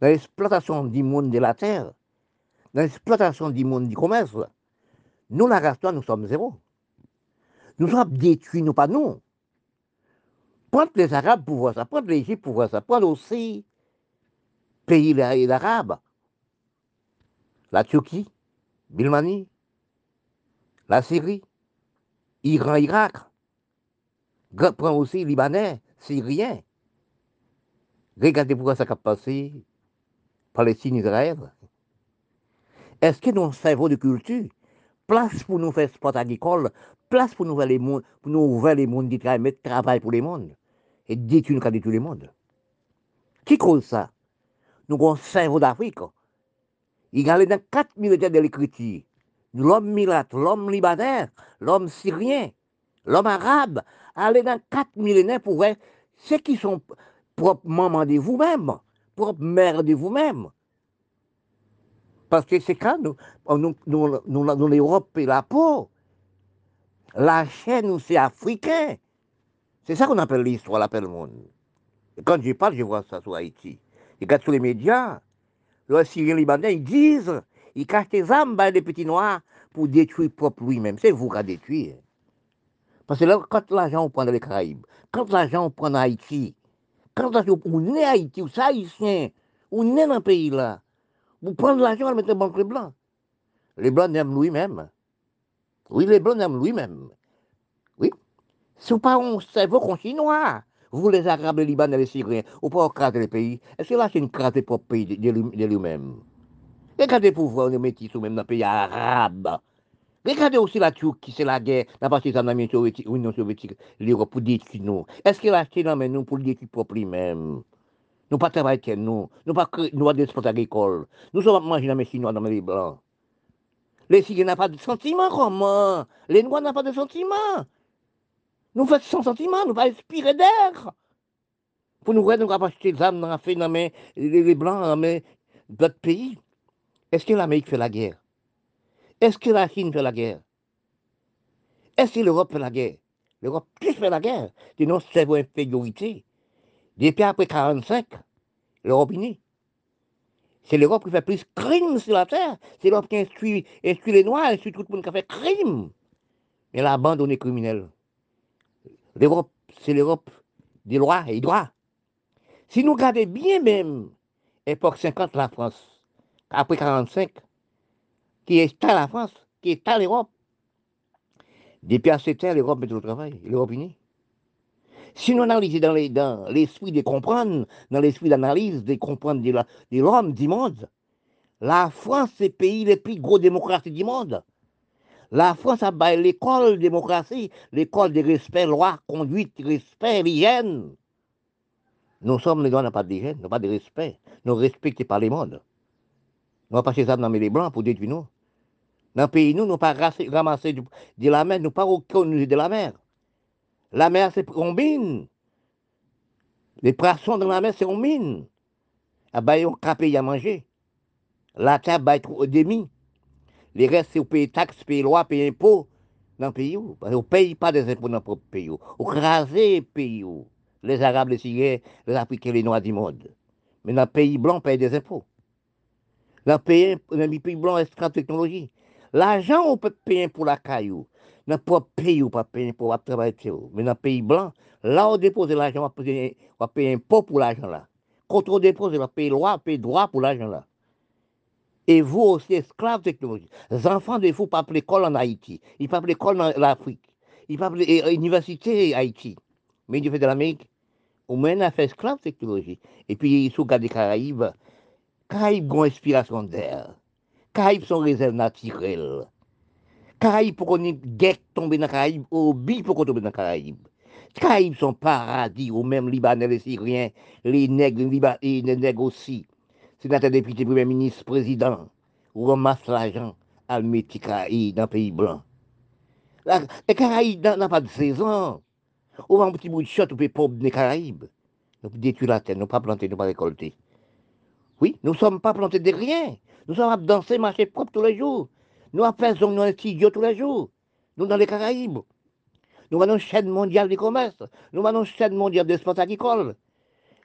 dans l'exploitation du monde de la terre, dans l'exploitation du monde du commerce, nous, la race nous sommes zéro. Nous sommes détruits, nous pas nous. Prendre les Arabes pour voir ça, prendre l'Égypte pour voir ça, prendre aussi pays arabes, la Turquie, Bilmanie, la Syrie, Iran, Irak, prend aussi Libanais, Syriens. Regardez pourquoi ça a passé Palestine, Israël. Est-ce que nos cerveau de culture, place pour nous faire sport agricole, place pour nous faire les mondes, pour nous ouvrir les mondes du travail, mettre travail pour les mondes, et détruire nous détruire les mondes. Qui cause ça? Nous avons cerveau d'Afrique. Il y a dans quatre militaires de l'écriture. L'homme milate, l'homme libanais, l'homme syrien, l'homme arabe, aller dans quatre millénaires pour voir ceux qui sont proprement de vous-même propre mère de vous-même. Parce que c'est quand nous, nous, nous, l'Europe et la peau, la chaîne, c'est africain. C'est ça qu'on appelle l'histoire, l'appelle le monde. Et quand je parle, je vois ça sur Haïti. Je regarde sur les médias, les Syriens libanais, ils disent, ils cachent des âmes par des petits noirs pour détruire propre lui-même. C'est vous qui a détruit. Parce que quand l'argent on prend les Caraïbes, quand l'argent on prend en Haïti, quand on est Haïti, ou ça haïtien, on est dans le pays là, vous prenez l'argent, vous mettez banque les blancs. Les blancs n'aiment lui-même. Oui, les blancs n'aiment lui-même. Oui. Ce n'est pas un cerveau qu'on chinois. Vous, les Arabes, les Libanais, les Syriens, vous pouvez craser les pays. Est-ce que là, c'est une crase de propre pays de lui-même pour voir les métis ou même dans le pays arabe. Regardez aussi la Turquie, c'est la guerre, pas ça dans l'Union soviétique, l'Europe pour détruire nous. Est-ce qu'elle a acheté dans nous pour détruire propre lui-même? Nous pas travailler nous, nous pas nous des sports agricoles. Nous sommes manger dans les Chinois, dans les Blancs. Les Syriens n'ont pas de sentiments, comment? Les Noirs n'ont pas de sentiments. Nous faisons sans sentiments, nous pas inspirer d'air. Pour nous, nous pas acheter des armes dans la les Blancs, dans d'autres pays. Est-ce que l'Amérique fait la guerre? Est-ce que la Chine fait la guerre Est-ce que l'Europe fait la guerre L'Europe plus fait la guerre. C'est notre cerveau infériorité. Depuis après 1945, l'Europe unie. C'est l'Europe qui fait plus crimes sur la terre. C'est l'Europe qui instruit, instruit les Noirs, instruit tout le monde qui a fait crime. Mais elle a abandonné criminel. L'Europe, c'est l'Europe des lois et des droits. Si nous regardons bien même, époque 50, la France, après 45, qui est à la France, qui est à l'Europe. Depuis assez temps, l'Europe met au travail, l'Europe unie. Si nous analysons dans l'esprit de comprendre, dans l'esprit d'analyse, de comprendre de l'homme, du monde, la France, c'est le pays le plus gros démocratie du monde. La France a l'école de démocratie, l'école de respect, loi, conduite, respect, l'hygiène. Nous sommes les gens n'a pas d'hygiène, n'a pas de respect. Nous respectons pas les mondes. Nous pas passer ça dans les blancs pour détruire nous. Dans le pays, nous, nous pas ramasser de la mer, nous pas reconnu de la mer. La mer, c'est une mine. Les poissons dans la mer, c'est une mine. Ah ben, on a à manger. La terre, ben, trop demi. Les restes, c'est au pays taxes, pays lois, pays impôts dans le pays. On ne paye pas des impôts dans le propre pays. On crase le pays. Les Arabes, les Syriens, les Africains, les Noirs du monde. Mais dans le pays blanc, on paye des impôts. Dans le pays, dans le pays blanc, c'est technologie? L'argent, on peut payer pour la caillou. Dans le pays, on payer pour travailler. Mais dans le pays blanc, là, on dépose l'argent, on va payer un pot pour l'argent là. Quand on dépose, on va payer loi, on payer droit pour l'argent là. Et vous aussi, esclaves technologiques. Les enfants ne font pas l'école en Haïti. Ils pas l'école en Afrique. Ils pas l'université Haïti. Mais ils font de l'Amérique. On a fait esclaves technologie. Et puis, ils sont des Caraïbes. Caraïbes ont inspiration d'air. Caraïbes sont réserves naturelles. Caraïbes, pour qu'on ait guette dans les Caraïbes, ou bi pour qu'on tombe dans les Caraïbes. Caraïbes sont paradis, ou même Libanais, les Syriens, les nègres, les nègres aussi. Sénateur, député, premier ministre, président, ou ramasse l'argent à Caraïbes dans le pays blanc. Les Caraïbes n'ont pas de saison. Ou un petit bout de shot, ou peut pauvre des Caraïbes. Nous détruire la terre, nous pas planter, nous pas récolter. Oui, nous ne sommes pas plantés de rien. Nous sommes à danser, marcher propre tous les jours. Nous faisons nos studios tous les jours. Nous dans les Caraïbes. Nous allons chaîne mondiale du commerce. Nous allons chaîne mondiale de sport agricole.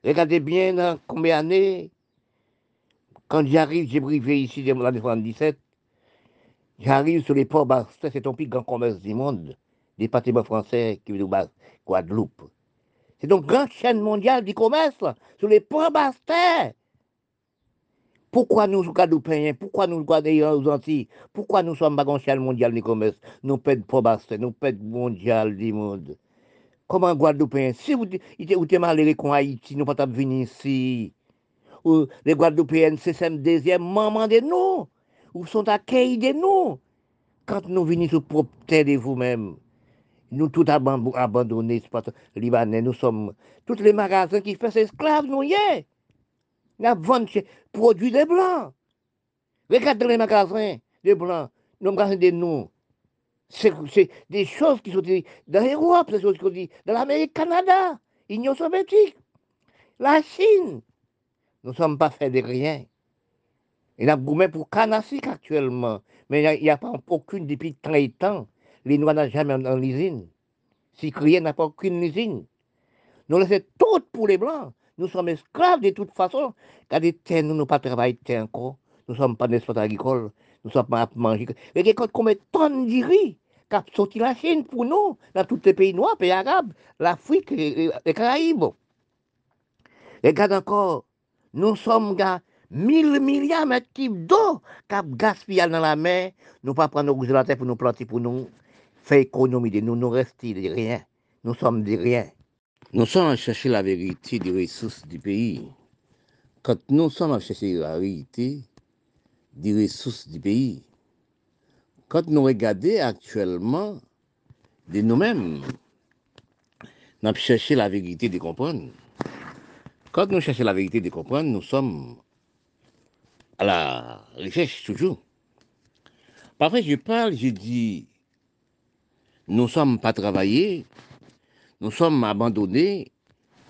Regardez bien dans combien d'années, quand j'arrive, j'ai brivé ici en l'année 77, j'arrive sur les ports Bastet, c'est ton plus grand commerce du monde, des bâtiments français qui de Guadeloupe. C'est donc grande chaîne mondiale du commerce sur les ports Bastet. Pourquoi nous sommes païens Pourquoi nous sommes aux Antilles Pourquoi nous sommes baganchial mondial du commerce Nous pète probaste, nous pète mondial du monde. Comment Guadeloupéens Si vous êtes malheureux qu'on Haïti, nous pas venir ici. Les Guadeloupéens, c'est le deuxième maman de nous. Ou sont accueillis de nous. Quand nous venons sur propre terre de vous-même, nous tout abandonnés, Libanais, nous sommes tous les magasins qui font esclaves, nous y est. Nous vendons produits des Blancs. Regardez les magasins des Blancs, nos magasins de nous. C'est des choses qui sont dites dans l'Europe, des choses qui sont dites dans l'Amérique, Canada, l'Union soviétique, la Chine. Nous ne sommes pas faits de rien. Il a gourmet pour Canasic actuellement, mais il n'y a, pas aucune depuis 30 ans. Les Noirs n'ont jamais en l'usine. Si rien n'a pas aucune usine. Nous laissons tout pour les Blancs. Nous sommes esclaves de toute façon, car des terres, nous n'avons pas travaillé de encore. Nous ne sommes pas des agricoles, nous ne sommes pas manger. Mais quand on met tant de riz, qui sorti la Chine pour nous, dans tous les pays noirs, les pays arabes, l'Afrique, les, les Caraïbes. Regarde encore, nous sommes gars, 1000 milliards de types d'eau qui gaspillent dans la mer, nous ne pas prendre nos de la terre pour nous planter, pour nous faire économie de nous, nous restons de rien. Nous sommes de rien. Nous sommes à chercher la vérité des ressources du pays. Quand nous sommes à chercher la vérité des ressources du pays, quand nous regardons actuellement de nous-mêmes, nous cherché la vérité de comprendre. Quand nous cherchons la vérité de comprendre, nous sommes à la recherche toujours. Parfois, je parle, je dis, nous ne sommes pas travaillés, nous sommes abandonnés,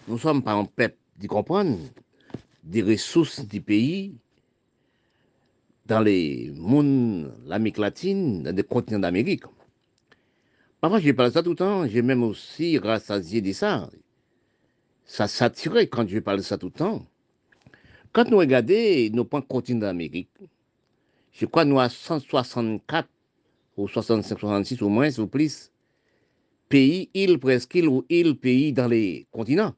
nous sommes pas en peuple de comprendre des ressources du pays dans les mondes, l'Amérique latine, dans les continents d'Amérique. Parfois, je parle ça tout le temps, j'ai même aussi rassasié de ça. Ça s'attirait quand je parle de ça tout le temps. Quand nous regardons nos points continents d'Amérique, je crois que nous avons 164 ou 65, 66 au moins, ou plus, pays, îles, presqu'îles ou îles, pays dans les continents.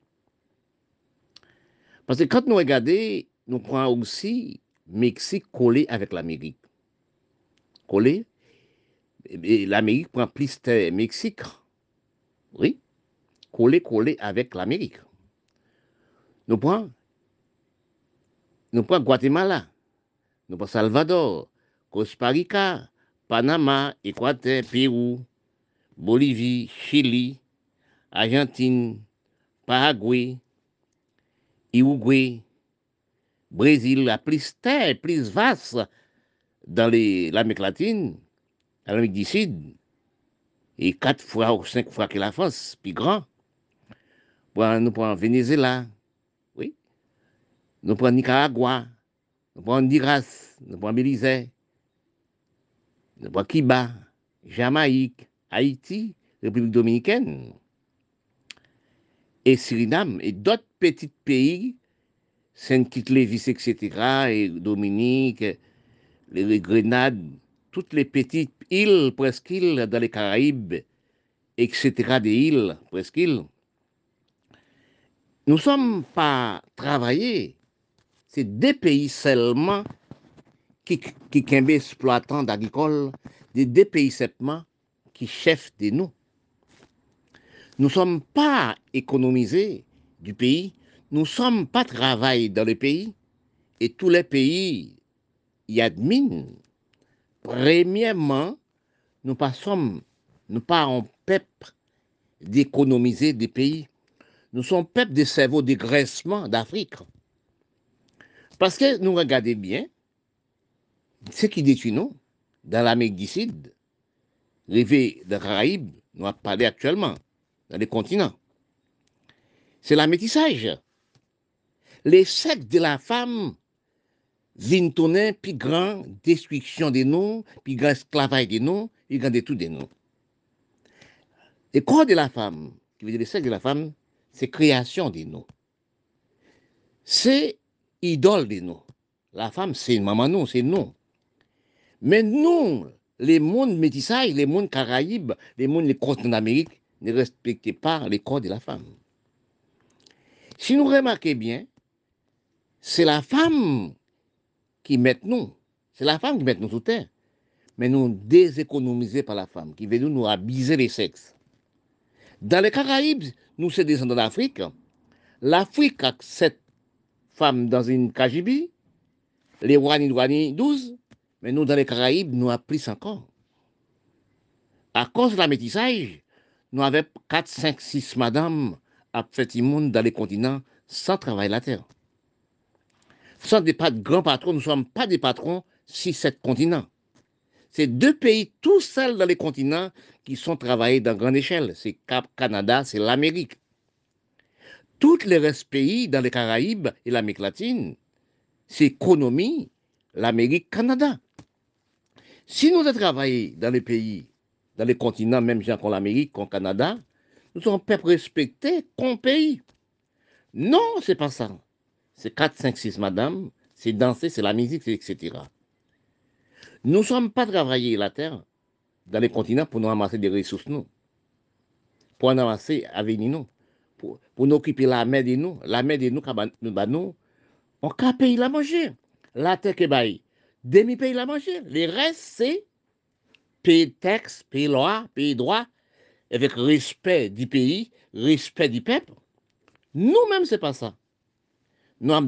Parce que quand nous regardons, nous prenons aussi Mexique collé avec l'Amérique. Collé. L'Amérique prend plus de Mexique. Oui. Collé, collé avec l'Amérique. Nous prenons, nous prenons Guatemala, nous prenons Salvador, Costa Rica, Panama, Équateur, Pérou, Bolivie, Chili, Argentine, Paraguay, Uruguay, Brésil, la plus terre, plus vaste dans l'Amérique latine, l'Amérique du Sud, et quatre fois ou cinq fois que la France, plus grand. Nous prenons Venezuela, oui. Nous prenons Nicaragua, nous prenons Honduras, nous prenons Belize, nous prenons Cuba, Jamaïque, Haïti, République dominicaine, et Suriname, et d'autres petits pays, Saint-Kitts-Lévis, etc., et Dominique, les Grenades, toutes les petites îles, presque îles dans les Caraïbes, etc., des îles, presque îles. Nous ne sommes pas travaillés. C'est des pays seulement qui, qui, qui exploitants d'agricoles, des pays seulement qui chef de nous. Nous ne sommes pas économisés du pays, nous ne sommes pas travaillés dans le pays, et tous les pays y adminent. Premièrement, nous pas sommes, nous pas en peuple d'économiser des pays. Nous sommes peuple des cerveaux dégraissement d'Afrique. Parce que nous regardons bien, ce qui détruit nous, dans l'Amérique du Sud, rêvé de Caraïbes, nous avons parlé actuellement, dans les continents, c'est la métissage. Les sexes de la femme viennent tourner plus grand destruction de nous, plus grand esclavage de nous, plus grand tout de nous. Le corps de la femme, qui veut dire le sexe de la femme, c'est création de nous. C'est idole de nous. La femme, c'est maman nous, c'est nous. Mais nous, les mondes métissage, les mondes caraïbes, les mondes les continents d'Amérique, ne respectaient pas les corps de la femme. Si nous remarquons bien, c'est la femme qui met nous. C'est la femme qui met nous sous terre. Mais nous déséconomisés par la femme, qui veut nous, abuser les sexes. Dans les Caraïbes, nous sommes descendants d'Afrique. L'Afrique a sept femmes dans une KGB, les Wani Wani 12, mais nous, dans les Caraïbes, nous avons plus encore. À cause de la métissage, nous avons 4, 5, 6 madames à dans les continents sans travailler la terre. Sans des pas de grands patrons, nous ne sommes pas des patrons, 6, 7 continents. C'est deux pays tout seuls dans les continents qui sont travaillés dans grande échelle. C'est Cap Canada, c'est l'Amérique. Tous les restes pays dans les Caraïbes et l'Amérique latine, c'est économie, l'Amérique, Canada. Si nous avons travaillé dans les pays, dans les continents, même gens comme l'Amérique, comme Canada, nous sommes peuple respectés comme pays. Non, c'est pas ça. C'est 4, 5, 6 madame, c'est danser, c'est la musique, etc. Nous ne sommes pas travaillés la terre dans les continents pour nous ramasser des ressources, nous. Pour nous ramasser avec nous. Pour, pour nous occuper la mer de nous. La mer de nous, nous, nous, on peut payer la manger. La terre que baille, demi-pays la manger. Les restes, c'est payer taxes, payer loi, payer droit, avec respect du pays, respect du peuple. Nous-mêmes, ce n'est pas ça. Nous avons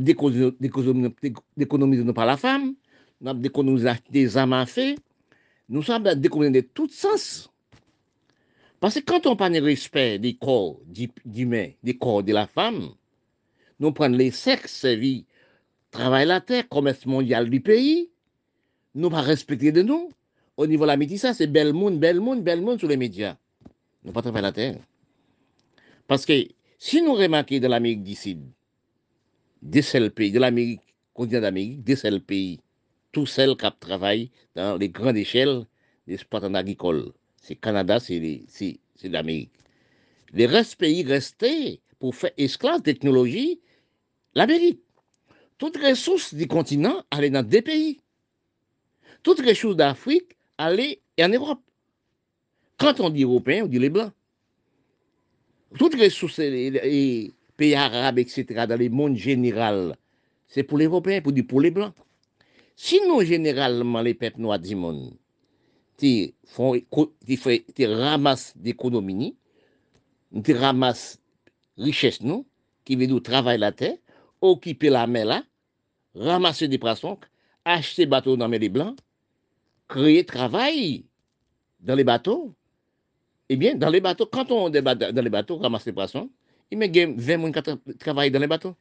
d'économiser par la femme, nous avons d'économiser des âmes à faire, nous sommes découvrir de tout sens. Parce que quand on parle de respect des corps d'humain, des corps de la femme, nous prenons les sexes, vie, travail la terre, commerce mondial du pays, nous pas respecter de nous. Au niveau de la métissage, c'est bel monde, bel monde, bel monde sur les médias. Nous pas travailler la terre. Parce que si nous remarquons de l'Amérique du Sud, des seuls pays, de l'Amérique, continent d'Amérique, des seuls pays tous celles qui travaillent dans les grandes échelles des sports agricoles. C'est Canada, c'est l'Amérique. Les restes pays restés pour faire esclave technologie, l'Amérique. Toutes les ressources du continent allaient dans des pays. Toutes les choses d'Afrique allaient en Europe. Quand on dit européen, on dit les blancs. Toutes les ressources, les, pays arabes, etc., dans le monde général, c'est pour les Européens, pour, pour les blancs. Sinon, généralement, les peuples noirs du monde, tu ramasses d'économie, tu ramasses richesse, nous, qui veut nous travailler la terre, occuper la mer là, ramasser des poissons, acheter des bateaux dans les blancs, créer travail dans les bateaux. Eh bien, dans les bateaux, quand on dans les bateaux, ramasse des poissons, il met 20 personnes qui travaillent dans les bateaux.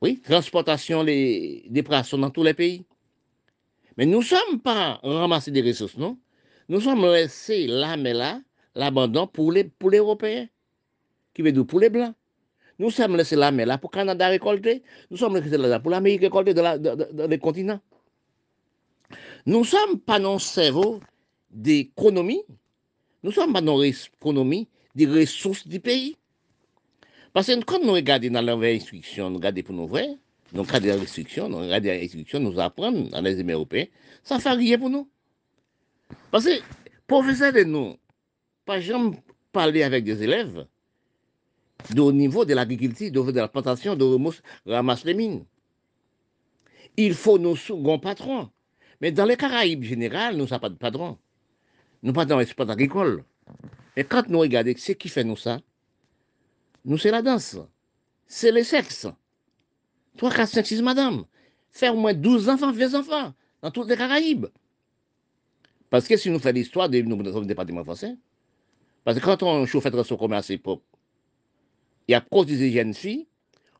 Oui, transportation des poissons dans tous les pays. Mais nous ne sommes pas ramassés des ressources, non? Nous sommes laissés là, mais là, l'abandon pour les, pour les Européens, qui veut dire pour les Blancs? Nous sommes laissés là, mais là, pour le Canada récolter. Nous sommes laissés là pour l'Amérique récolter dans, dans, les continents. Nous sommes pas nos cerveaux d'économie. Nous ne sommes pas nos économies des ressources du pays. Parce que quand nous regardons dans la instruction, nous regardons pour nous vrai, nous regardons la restriction, nous regardons la instruction, nous apprenons dans les européens, ça fait rien pour nous. Parce que, professeur de nous, pas jamais parler avec des élèves au niveau de l'agriculture, de la plantation, de ramasser les mines. Il faut nos seconds patrons. Mais dans les Caraïbes général, nous n'avons pas de patron. Nous pas dans l'espace agricole. Et quand nous regardons ce qui fait nous ça, nous, c'est la danse. C'est le sexe. 3, 4, 5, 6 madame. Faire au moins 12 enfants, 20 enfants, dans toutes les Caraïbes. Parce que si nous faisons l'histoire de nos départements français, Parce que quand on chauffe transport commun à y a cause des jeunes filles,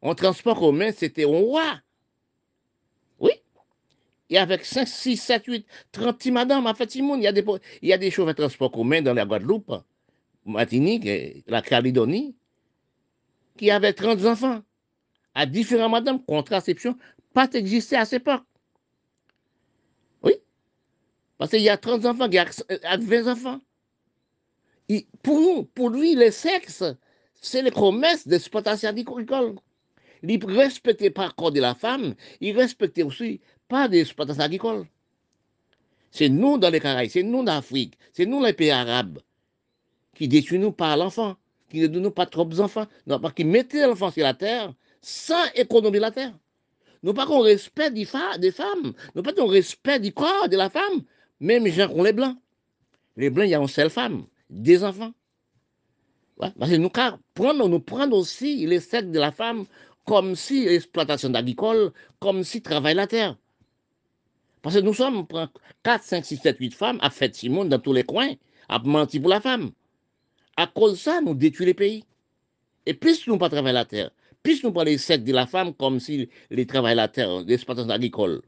en transport commun, c'était un roi. Oui. Et avec 5, 6, 7, 8, 30 madame, en fait, il y a des, il y chauffeurs de transport commun dans la Guadeloupe, Martinique, la Calédonie, qui avaient 30 enfants à différents madames, contraception, pas existé à cette époque. Oui. Parce qu'il y a 30 enfants, il y a 20 enfants. pour, pour lui, le sexe, c'est les promesses d'exploitation agricole. Il ne respectait pas le corps de la femme, il respectait aussi pas d'exploitation agricole. C'est nous dans les Caraïbes, c'est nous dans l'Afrique, c'est nous les pays arabes qui détruisent nous par l'enfant, qui ne donnent pas trop d'enfants, qu'ils mettaient l'enfant sur la terre sans économiser la terre. Nous pas qu'on respect des, femmes, nous pas qu'on respect du corps de la femme, même gens qui ont les blancs. Les blancs, il y a une seule femme, des enfants. Parce que nous, prenons, nous prenons aussi les sexe de la femme comme si exploitation agricole, comme si travail la terre. Parce que nous sommes 4, 5, 6, 7, 8 femmes à faire Simone dans tous les coins, à mentir pour la femme. À cause de ça, nous détruisons les pays. Et plus nous pas travailler la terre, plus nous prenons les sexe de la femme comme si les travail la terre, l'exploitation agricole.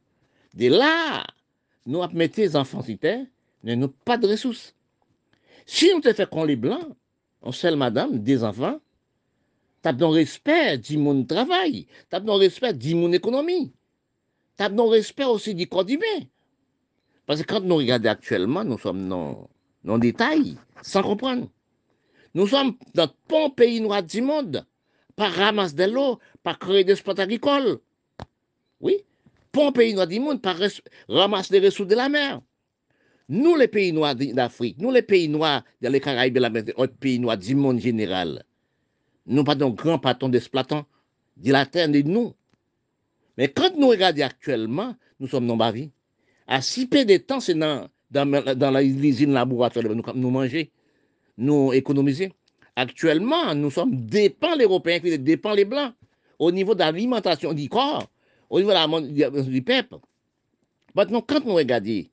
De là, nous mettons les enfants terre, mais nous pas de ressources. Si nous te fait qu'on les blancs, on seule madame, des enfants, t'as le respect du monde travail, t'as le respect du monde économie, t'as le respect aussi du corps humain. Parce que quand nous regardons actuellement, nous sommes dans, dans détail, sans comprendre. Nous sommes dans le pays noir du monde, par ramasse de l'eau, par créer des spots agricoles. Oui, pont pays noir du monde, par ramasse des ressources de la mer. Nous, les pays noirs d'Afrique, nous, les pays noirs dans les Caraïbes, la mer, les pays noirs du monde général, nous pas de grands patrons d'exploitants de la terre de nous. Mais quand nous regardons actuellement, nous sommes non bavis. À si peu de temps, c'est dans, dans, dans l'usine laboratoire, nous, nous manger, nous économiser. Actuellement, nous sommes dépendants les Européens qui dépendent les Blancs au niveau de l'alimentation du corps, au niveau de du peuple. Maintenant, quand nous regardons,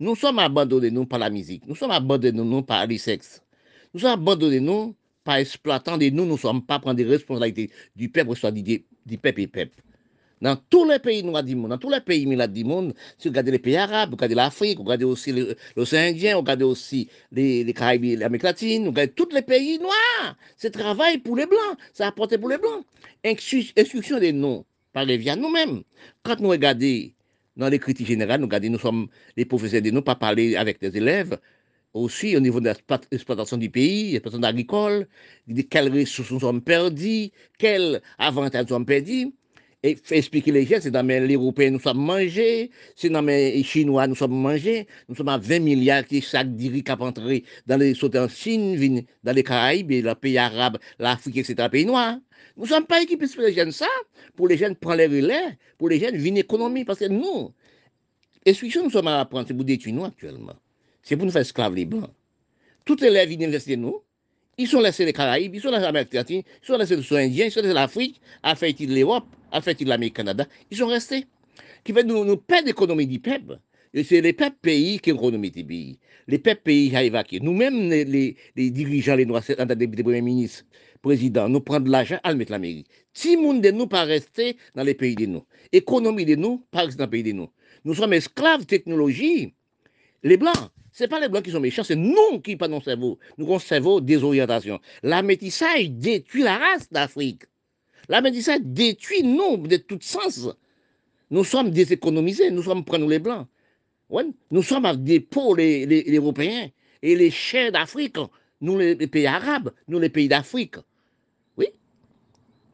nous sommes abandonnés nous par la musique, nous sommes abandonnés nous par les sexes, nous sommes abandonnés nous par exploitant de nous, nous ne sommes pas prendre des responsabilités du peuple, soit du, du peuple et peuple. Dans tous les pays noirs du monde, dans tous les pays noirs du monde, si vous regardez les pays arabes, vous regardez l'Afrique, vous regardez aussi l'océan Indien, vous regardez aussi les, les Caraïbes, l'Amérique latine, vous regardez tous les pays noirs. C'est travail pour les Blancs, c'est apporté pour les Blancs. Instruction des noms par les viens nous-mêmes. Quand nous regardons dans les critiques générales, nous regardons, nous sommes les professeurs de nous, pas parler avec des élèves, aussi au niveau de l'exploitation du pays, l'exploitation agricole, quelles ressources nous sommes perdus, quels avantages nous sommes perdus et expliquer les gens, c'est dans les Européens, nous sommes mangés, c'est dans les Chinois, nous sommes mangés, nous sommes à 20 milliards qui chaque diri qui dans les en Chine, dans les Caraïbes, les pays arabes, l'Afrique, etc., les pays noirs. Nous ne sommes pas équipés pour les jeunes ça, pour les jeunes prendre les relais, pour les jeunes vivre économie, parce que nous, ce nous sommes à apprendre, c'est pour détruire nous actuellement. C'est pour nous faire esclaves les blancs. Toutes les élèves viennent investir nous, ils sont laissés les Caraïbes, ils sont laissés l'Amérique latine, ils sont laissés les Indiens, ils sont laissés l'Afrique, à faire l'Europe, à faire l'Amérique Canada. Ils sont restés. Qui fait nous, nous perdons l'économie du peuple. Et c'est les peuples pays qui ont du pays. Les peuples pays qui évacué. Nous-mêmes, les, les, dirigeants, les noirs, les premiers ministres, présidents, nous prenons de l'argent à le mettre l'Amérique. Si monde de nous pas rester dans les pays de nous. Économie de nous, pas rester dans les pays de nous. Nous sommes esclaves de technologie. Les Blancs, ce n'est pas les Blancs qui sont méchants, c'est nous qui pas nos cerveau. Nous avons cerveau désorientation. La métissage détruit la race d'Afrique. La métissage détruit nous de tout sens. Nous sommes déséconomisés, nous sommes prenons les Blancs. Nous sommes des les, les, Européens et les chers d'Afrique, nous les, pays arabes, nous les pays d'Afrique. Oui.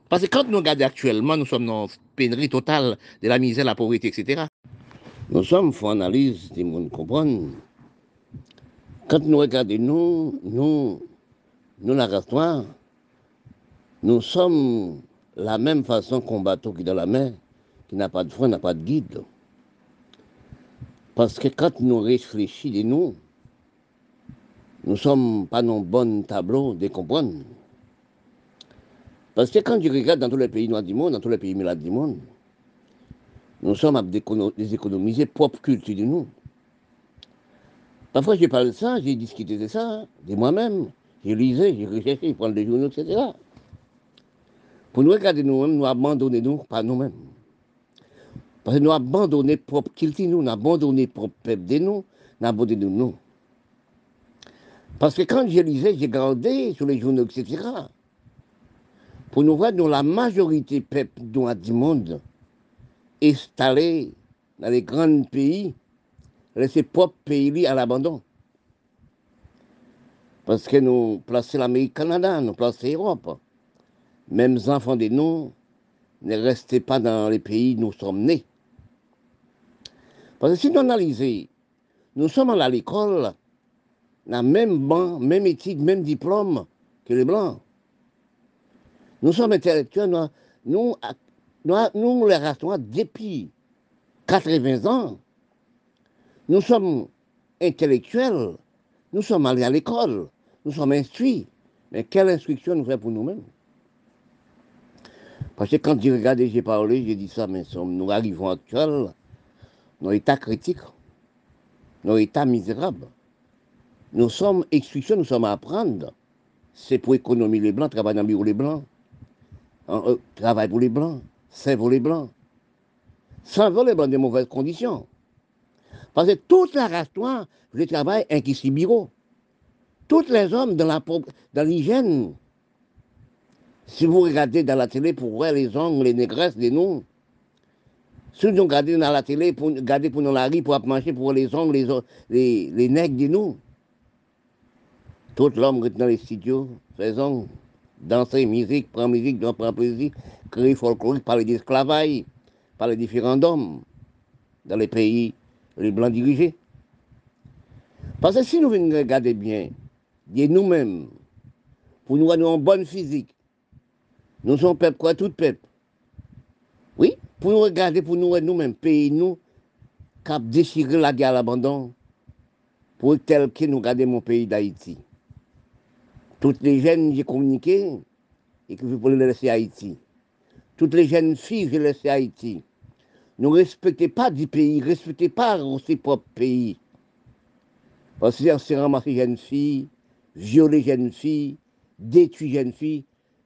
Parce que quand nous regardons actuellement, nous sommes dans pénurie totale de la misère, la pauvreté, etc. Nous sommes, faut analyse, du monde comprendre. Quand nous regardons, nous, nous, nous, la race nous sommes la même façon qu'un bateau qui est dans la mer, qui n'a pas de frein, n'a pas de guide. Parce que quand nous réfléchissons nous, nous ne sommes pas dans bon tableau de comprendre. Parce que quand je regarde dans tous les pays noirs du monde, dans tous les pays malades du monde, nous sommes à déséconomiser propre culture de nous. Parfois, je parle de ça, j'ai discuté de ça, de moi-même. j'ai lisé, j'ai recherché, je prends des journaux, etc. Pour nous regarder nous-mêmes, nous abandonner nous par nous-mêmes. Parce que nous abandonner propre culture, nous, nous abandonné propre peuple de nous, nous abandonné nous. Parce que quand je lisais, j'ai gardé sur les journaux, etc. Pour nous voir, nous, la majorité peuple du monde installé dans les grands pays, laisser propre pays à l'abandon. Parce que nous plaçons l'Amérique Canada, nous plaçons l'Europe. Même enfants de nous ne restaient pas dans les pays où nous sommes nés. Parce que si nous analysons, nous sommes à l'école, la même banc, même éthique, même diplôme que les Blancs. Nous sommes intellectuels, nous, nous, nous, les restons depuis 80 ans. Nous sommes intellectuels, nous sommes allés à l'école, nous sommes instruits. Mais quelle instruction nous fait pour nous-mêmes? Parce que quand j'ai regardé, j'ai parlé, j'ai dit ça, mais nous arrivons actuellement dans l'état critique, dans l'état misérable. Nous sommes instructions, nous sommes à apprendre. C'est pour économiser les blancs, travailler dans le bureau les blancs. Euh, travail pour les blancs, c'est pour les blancs. Sans voler les blancs de mauvaises conditions. Parce que toute la race noire, un qui bureau. Tous les hommes dans l'hygiène, si vous regardez dans la télé pour voir les ongles, les négresses, les noms, si vous regardez dans la télé pour pour dans la rue pour manger pour les ongles, les, les, les nègres de nous, tout l'homme dans les studios, ongles, danser, musique, prendre musique, prendre plaisir, créer folklorique, parler d'esclavage, parler différents hommes dans les pays les blancs dirigés. Parce que si nous venons regarder bien, de nous-mêmes, pour nous avoir une bonne physique, nous sommes peuple quoi, tout peuple. Pour nous regarder, pour nous nous-mêmes, pays nous, cap déchirer la guerre à l'abandon, pour tel que nous gardons mon pays d'Haïti. Toutes les jeunes, j'ai communiqué et que je voulais laisser Haïti. Toutes les jeunes filles, j'ai laissé Haïti ne respectez pas du pays, ne respectez pas ses propres pays. Parce que c'est ramasser jeunes filles, violer jeunes filles, détruire jeunes filles,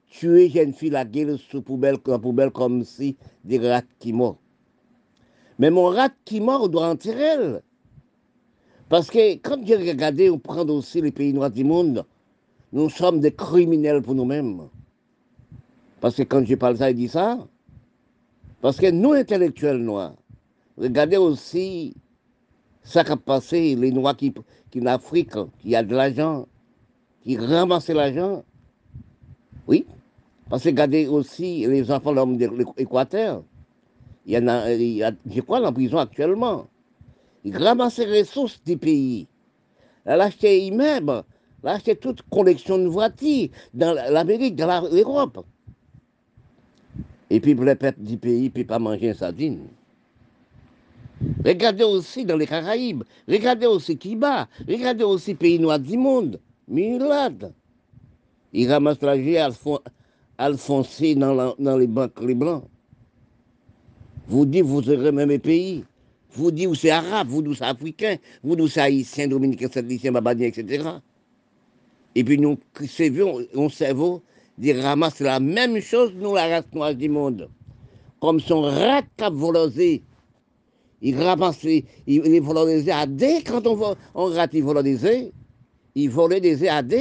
tuer jeunes filles, la gueule sous poubelle, poubelle comme si des rats qui meurent. Mais mon rat qui mort, on doit en tirer. Parce que quand j'ai regardé, on prend aussi les pays noirs du monde, nous sommes des criminels pour nous-mêmes. Parce que quand je parle ça, il dit ça, parce que nous, intellectuels noirs, regardez aussi ce qui a passé, les Noirs qui, qui en Afrique, qui a de l'argent, qui ramassent l'argent. Oui, parce que regardez aussi les enfants de l'Équateur. Il y en a, je crois, en prison actuellement. Ils ramassent les ressources du pays. Elle a acheté immeuble, elle a acheté toute collection de voitures dans l'Amérique, dans l'Europe. Et puis, le peuple du pays ne peut pas manger une sardine. Regardez aussi dans les Caraïbes, regardez aussi Cuba, regardez aussi les pays noirs du monde, Milad. Ils ramassent l'argent alphonsé dans, les banques les blancs. Vous dites, vous serez même les pays. Vous dites, vous c'est arabe, vous c'est africain, vous c'est haïtien, dominicain, saint babadien, etc. Et puis nous, servons, on cerveau dit ramasse la même chose, nous, la race noire du monde. Comme son rat a volosé. Il ramasse, il, il valorisé à D. Quand on, on rate, il valorisé. Il volait des AD.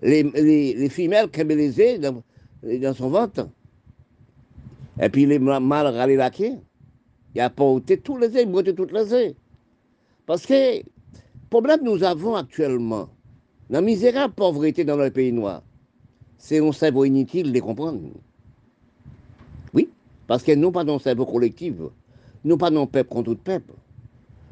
Les, les, les femelles dans, dans son ventre. Et puis les mâles râlaient la Il a porté tous les œufs, il a toutes les œufs. Parce que, le problème que nous avons actuellement, la misérable pauvreté dans le pays noir, c'est un cerveau inutile de comprendre. Oui, parce que nous pas dans cerveau collectif, nous pas dans peuple contre tout peuple.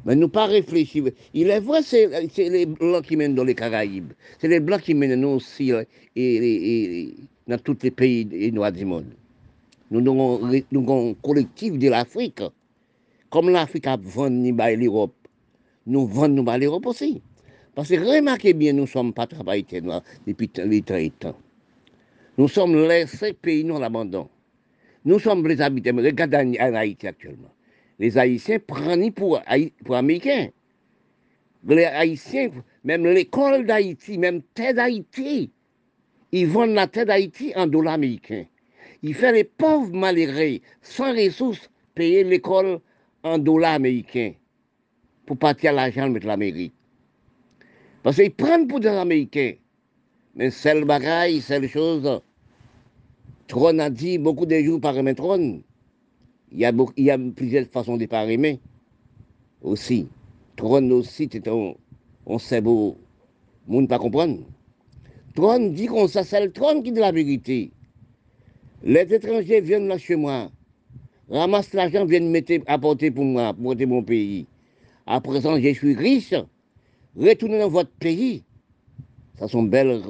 Mais nous pas réfléchir. Il est vrai, c'est les Blancs qui mènent dans les Caraïbes. C'est les Blancs qui mènent nous aussi et, dans tous les pays noirs du monde. Nous avons un collectif de l'Afrique. Comme l'Afrique a vendu l'Europe, nous vendons l'Europe aussi. Parce que remarquez bien, nous ne sommes pas travaillés depuis les 30 ans. Nous sommes laissés pays dans l'abandon. Nous sommes les habitants. Regardez en Haïti actuellement. Les Haïtiens prennent pour, pour Américains. Les Haïtiens, même l'école d'Haïti, même terre d'Haïti, ils vendent la terre d'Haïti en dollars américains. Ils font les pauvres malheureux, sans ressources, payer l'école en dollars américains pour partir à l'argent de l'Amérique. Parce qu'ils prennent pour des Américains. Mais seul bagaille, seule chose, Tron a dit beaucoup de jours par Tron. Il y, a plusieurs façons de parler aussi. Tron aussi, c'est un, sait beau, monde pas comprendre. Tron dit qu'on ça, c'est le trône qui dit la vérité. Les étrangers viennent là chez moi, ramassent l'argent, viennent mettre, apporter pour moi, pour mon pays. À présent, je suis riche, retournez dans votre pays. Ça sont belles,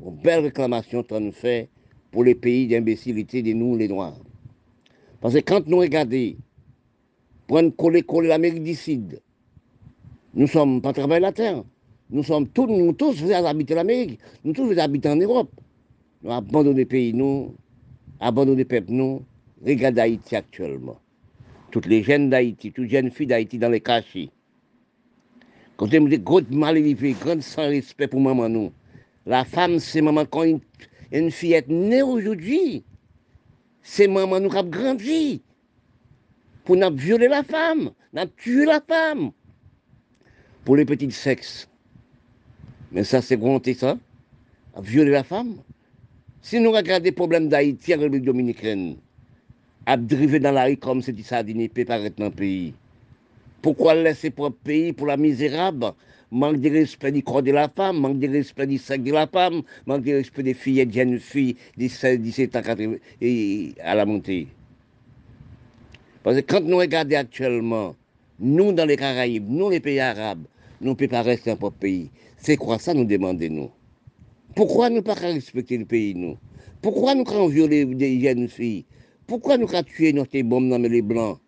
belles réclamations qu'on fait pour les pays d'imbécilité de nous, les Noirs. Parce que quand nous regardons, prendre coller, coller l'Amérique du Sud, nous sommes pas travailler la terre. Nous sommes tous, nous tous, vous habiter l'Amérique. Nous tous, vous habiter en Europe. Nous abandonnons les pays, nous, abandonnons les peuples, nous. Regardez Haïti actuellement. Toutes les jeunes d'Haïti, toutes les jeunes filles d'Haïti dans les cachets. Quand on dit gros mal élevé, grand sans respect pour maman, nous. La femme, c'est maman, quand une, une fille est née aujourd'hui, c'est maman nous qui a grandi. Pour nous violer la femme, nous tuer la femme. Pour les petits sexes. Mais ça, c'est compter ça, violer la femme. Si nous regardons les problèmes d'Haïti en République dominicaine, à driver dans la rue comme si ça peut paraître dans le pays. Pourquoi laisser pour le pays pour la misérable Manque de respect du corps de la femme, manque de respect du sexe de la femme, manque de respect des filles et des jeunes filles de 16, 17 ans et à la montée. Parce que quand nous regardons actuellement, nous dans les Caraïbes, nous les pays arabes, nous ne pouvons pas rester un propre pays. C'est quoi ça nous demandons nous? Pourquoi nous ne pas respecter le pays nous? Pourquoi nous avons violé des jeunes filles? Pourquoi nous avons tué notre bombes dans les blancs?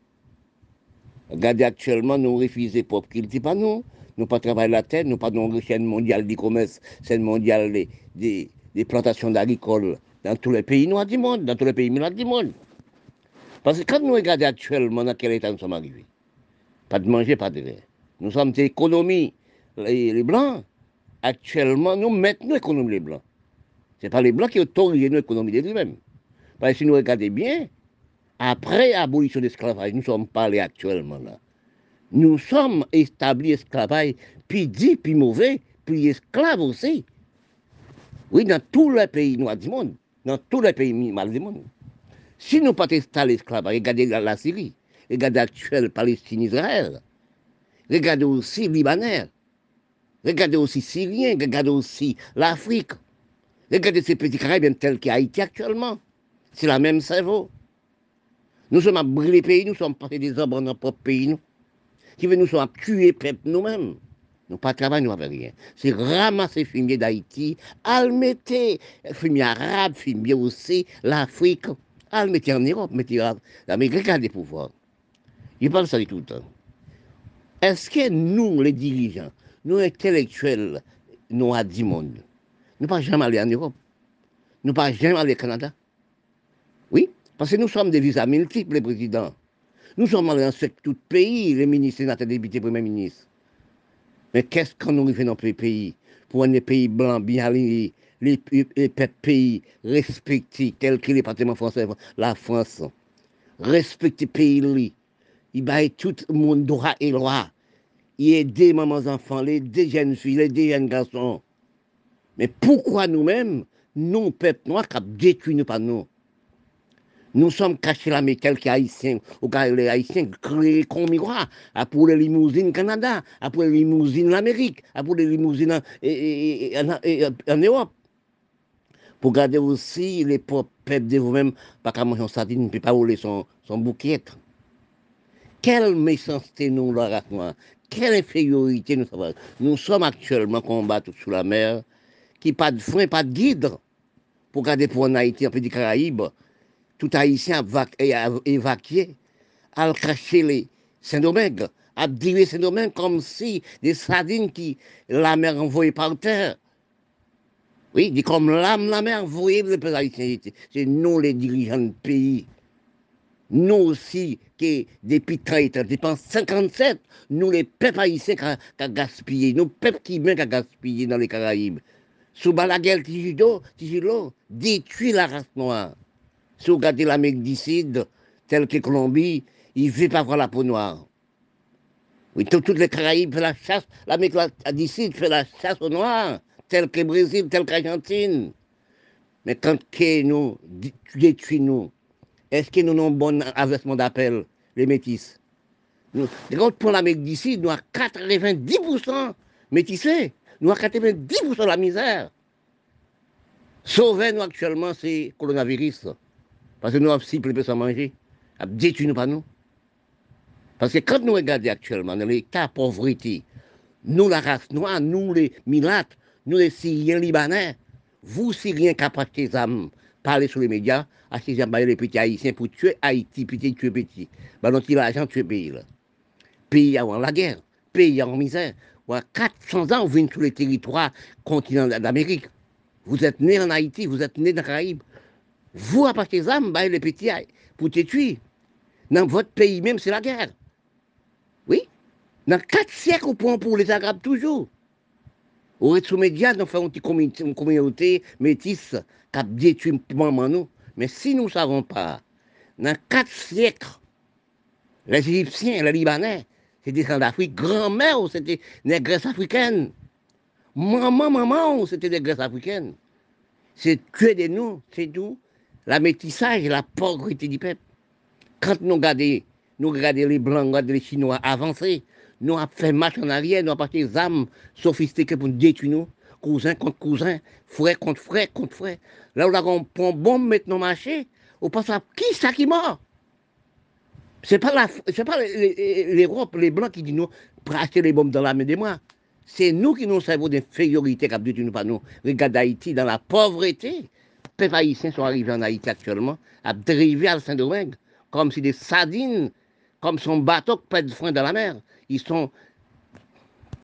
Regardez actuellement, nous refusons propre qu'ils disent pas nous. Nous pas travailler la terre, nous pas dans une chaîne mondiale du commerce, chaîne mondiale des, des, plantations d'agricoles dans tous les pays noirs du monde, dans tous les pays noirs du monde. Parce que quand nous regardons actuellement dans quel état nous sommes arrivés, pas de manger, pas de verre. Nous sommes des économies, les, Blancs. Actuellement, nous mettons économie les Blancs. Ce n'est pas les Blancs qui autorisent nos économies de nous-mêmes. Parce que si nous regardons bien, après l'abolition de l'esclavage, nous sommes parlés actuellement là. Nous sommes établis esclavage, puis dit, puis mauvais, puis esclaves aussi. Oui, dans tous les pays noirs du monde, dans tous les pays mal du monde. Si nous pas installés l'esclavage, regardez la Syrie, regardez l'actuel Palestine-Israël, Regardez aussi Libanais. Regardez aussi Syriens. Regardez aussi l'Afrique. Regardez ces petits Caraïbes tels qu'Haïti actuellement. C'est la même cerveau. Nous sommes à brûler les pays, nous sommes passés des hommes dans notre propre pays. Qui veut nous tuer peuple nous-mêmes. Nous pas travailler, nous n'avons rien. C'est ramasser fumier d'Haïti, almetter fumier arabe, fumier aussi l'Afrique, almetter en Europe, mettez l'Amérique a des pouvoirs. Je parle ça tout le temps. Est-ce que nous, les dirigeants, nous intellectuels, nous à 10 monde, nous pas jamais aller en Europe, nous pas jamais aller au Canada? Oui, parce que nous sommes des visas multiples, les présidents. Nous sommes allés dans tout pays, les ministres, sénateurs, députés, premiers ministres. Mais qu'est-ce qu'on nous fait dans les pays pour un pays blanc bien aligné, les, les, pays respectés, tels que les départements français, la France, respecter pays, il baille tout le monde droit et loi. Il aide mamans enfants, les deux jeunes filles, les deux jeunes garçons. Mais pourquoi nous-mêmes, nous, peuple noir, qui détruit nous par nous Nous sommes cachés là, mais quelques haïtiens, ou les haïtiens créés comme miroir, à pour les limousines Canada, à pour les limousines l'Amérique, à pour les limousines en, Europe. Pour garder aussi les pauvres peuples de vous-même, pas qu'à manger en sardine, ne peut pas rouler son, son bouquet. Quelle méchanceté nous leur racontons, quelle infériorité nous avons. Nous sommes actuellement combattus sous la mer, qui pas de frein, pas de guide. Pour garder pour en Haïti, un peu des Caraïbes, tout Haïtien a évacué, à cracher les Saint-Domingue, à dire Saint-Domingue comme si des sardines qui la mer envoyée par terre. Oui, dit comme l'âme la mer envoyée les Haïtiens. C'est nous les dirigeants du pays. nous aussi, qui depuis 30 depuis 57, nous les peuples haïtiens qui ont gaspillé, nous peuples qui ont gaspillé dans les Caraïbes. Sous la guerre Tijilo, détruit la race noire. Si vous regardez l'Amérique Sud, telle que Colombie, il ne veut pas voir la peau noire. Oui, toutes les Caraïbes font la chasse, l'Amérique Sud fait la chasse aux noirs, tel que Brésil, tel qu'Argentine. Mais quand nous détruisons nous, est-ce que nous avons un bon avancement d'appel, les métis nous, Pour l'Amérique Sud, nous avons 90% métissés. Nous avons 90% de la misère. Sauver nous actuellement, c'est le coronavirus. Parce que nous avons si peu sans manger. Détruit nous pas nous. Parce que quand nous regardons actuellement dans l'état de pauvreté, nous, la race noire, nous, les milates, nous, les Syriens libanais, vous, Syriens qui des âmes, parler sur les médias, acheter les petits haïtiens pour tuer Haïti, petit tuer petit. Ben, donc, il a l'argent tuer pays, là. Pays avant la guerre, pays en misère. 400 ans, vous venez sur les territoires continent d'Amérique. Vous êtes né en Haïti, vous êtes né dans les Caraïbes. Vous, à partir des âmes, les petits pour te tuer. Dans votre pays même, c'est la guerre. Oui? Dans quatre siècles, on prend pour les Arabes toujours. Au rez médias, nous faisons une communauté métisse qui a détruit maman nous. Mais si nous ne savons pas, dans quatre siècles, les Égyptiens, les Libanais, c'était d'Afrique, grand-mère, c'était des Grèces africaines. Maman, maman, c'était des Grèces africaines. C'est tuer de nous, c'est tout. La métissage et la pauvreté du peuple. Quand nous regardons, nous les Blancs, regardons les Chinois avancer, nous avons fait marche en arrière, nous avons passé des armes sophistiquées pour nous détruire nous. Contre cousin, frère contre frère contre frère. Là où on prend bombe maintenant marché, on pense à qui ça qui mort C'est pas, la, pas l'Europe, les Blancs qui disent nous, pour les bombes dans la main des mois. C'est nous qui nous servons d'infériorité qui nous pas nous. Regarde Haïti dans la pauvreté. Les haïtiens sont arrivés en Haïti actuellement, à dériver à Saint-Domingue, comme si des sardines, comme son bateau qui de frein dans la mer. Ils sont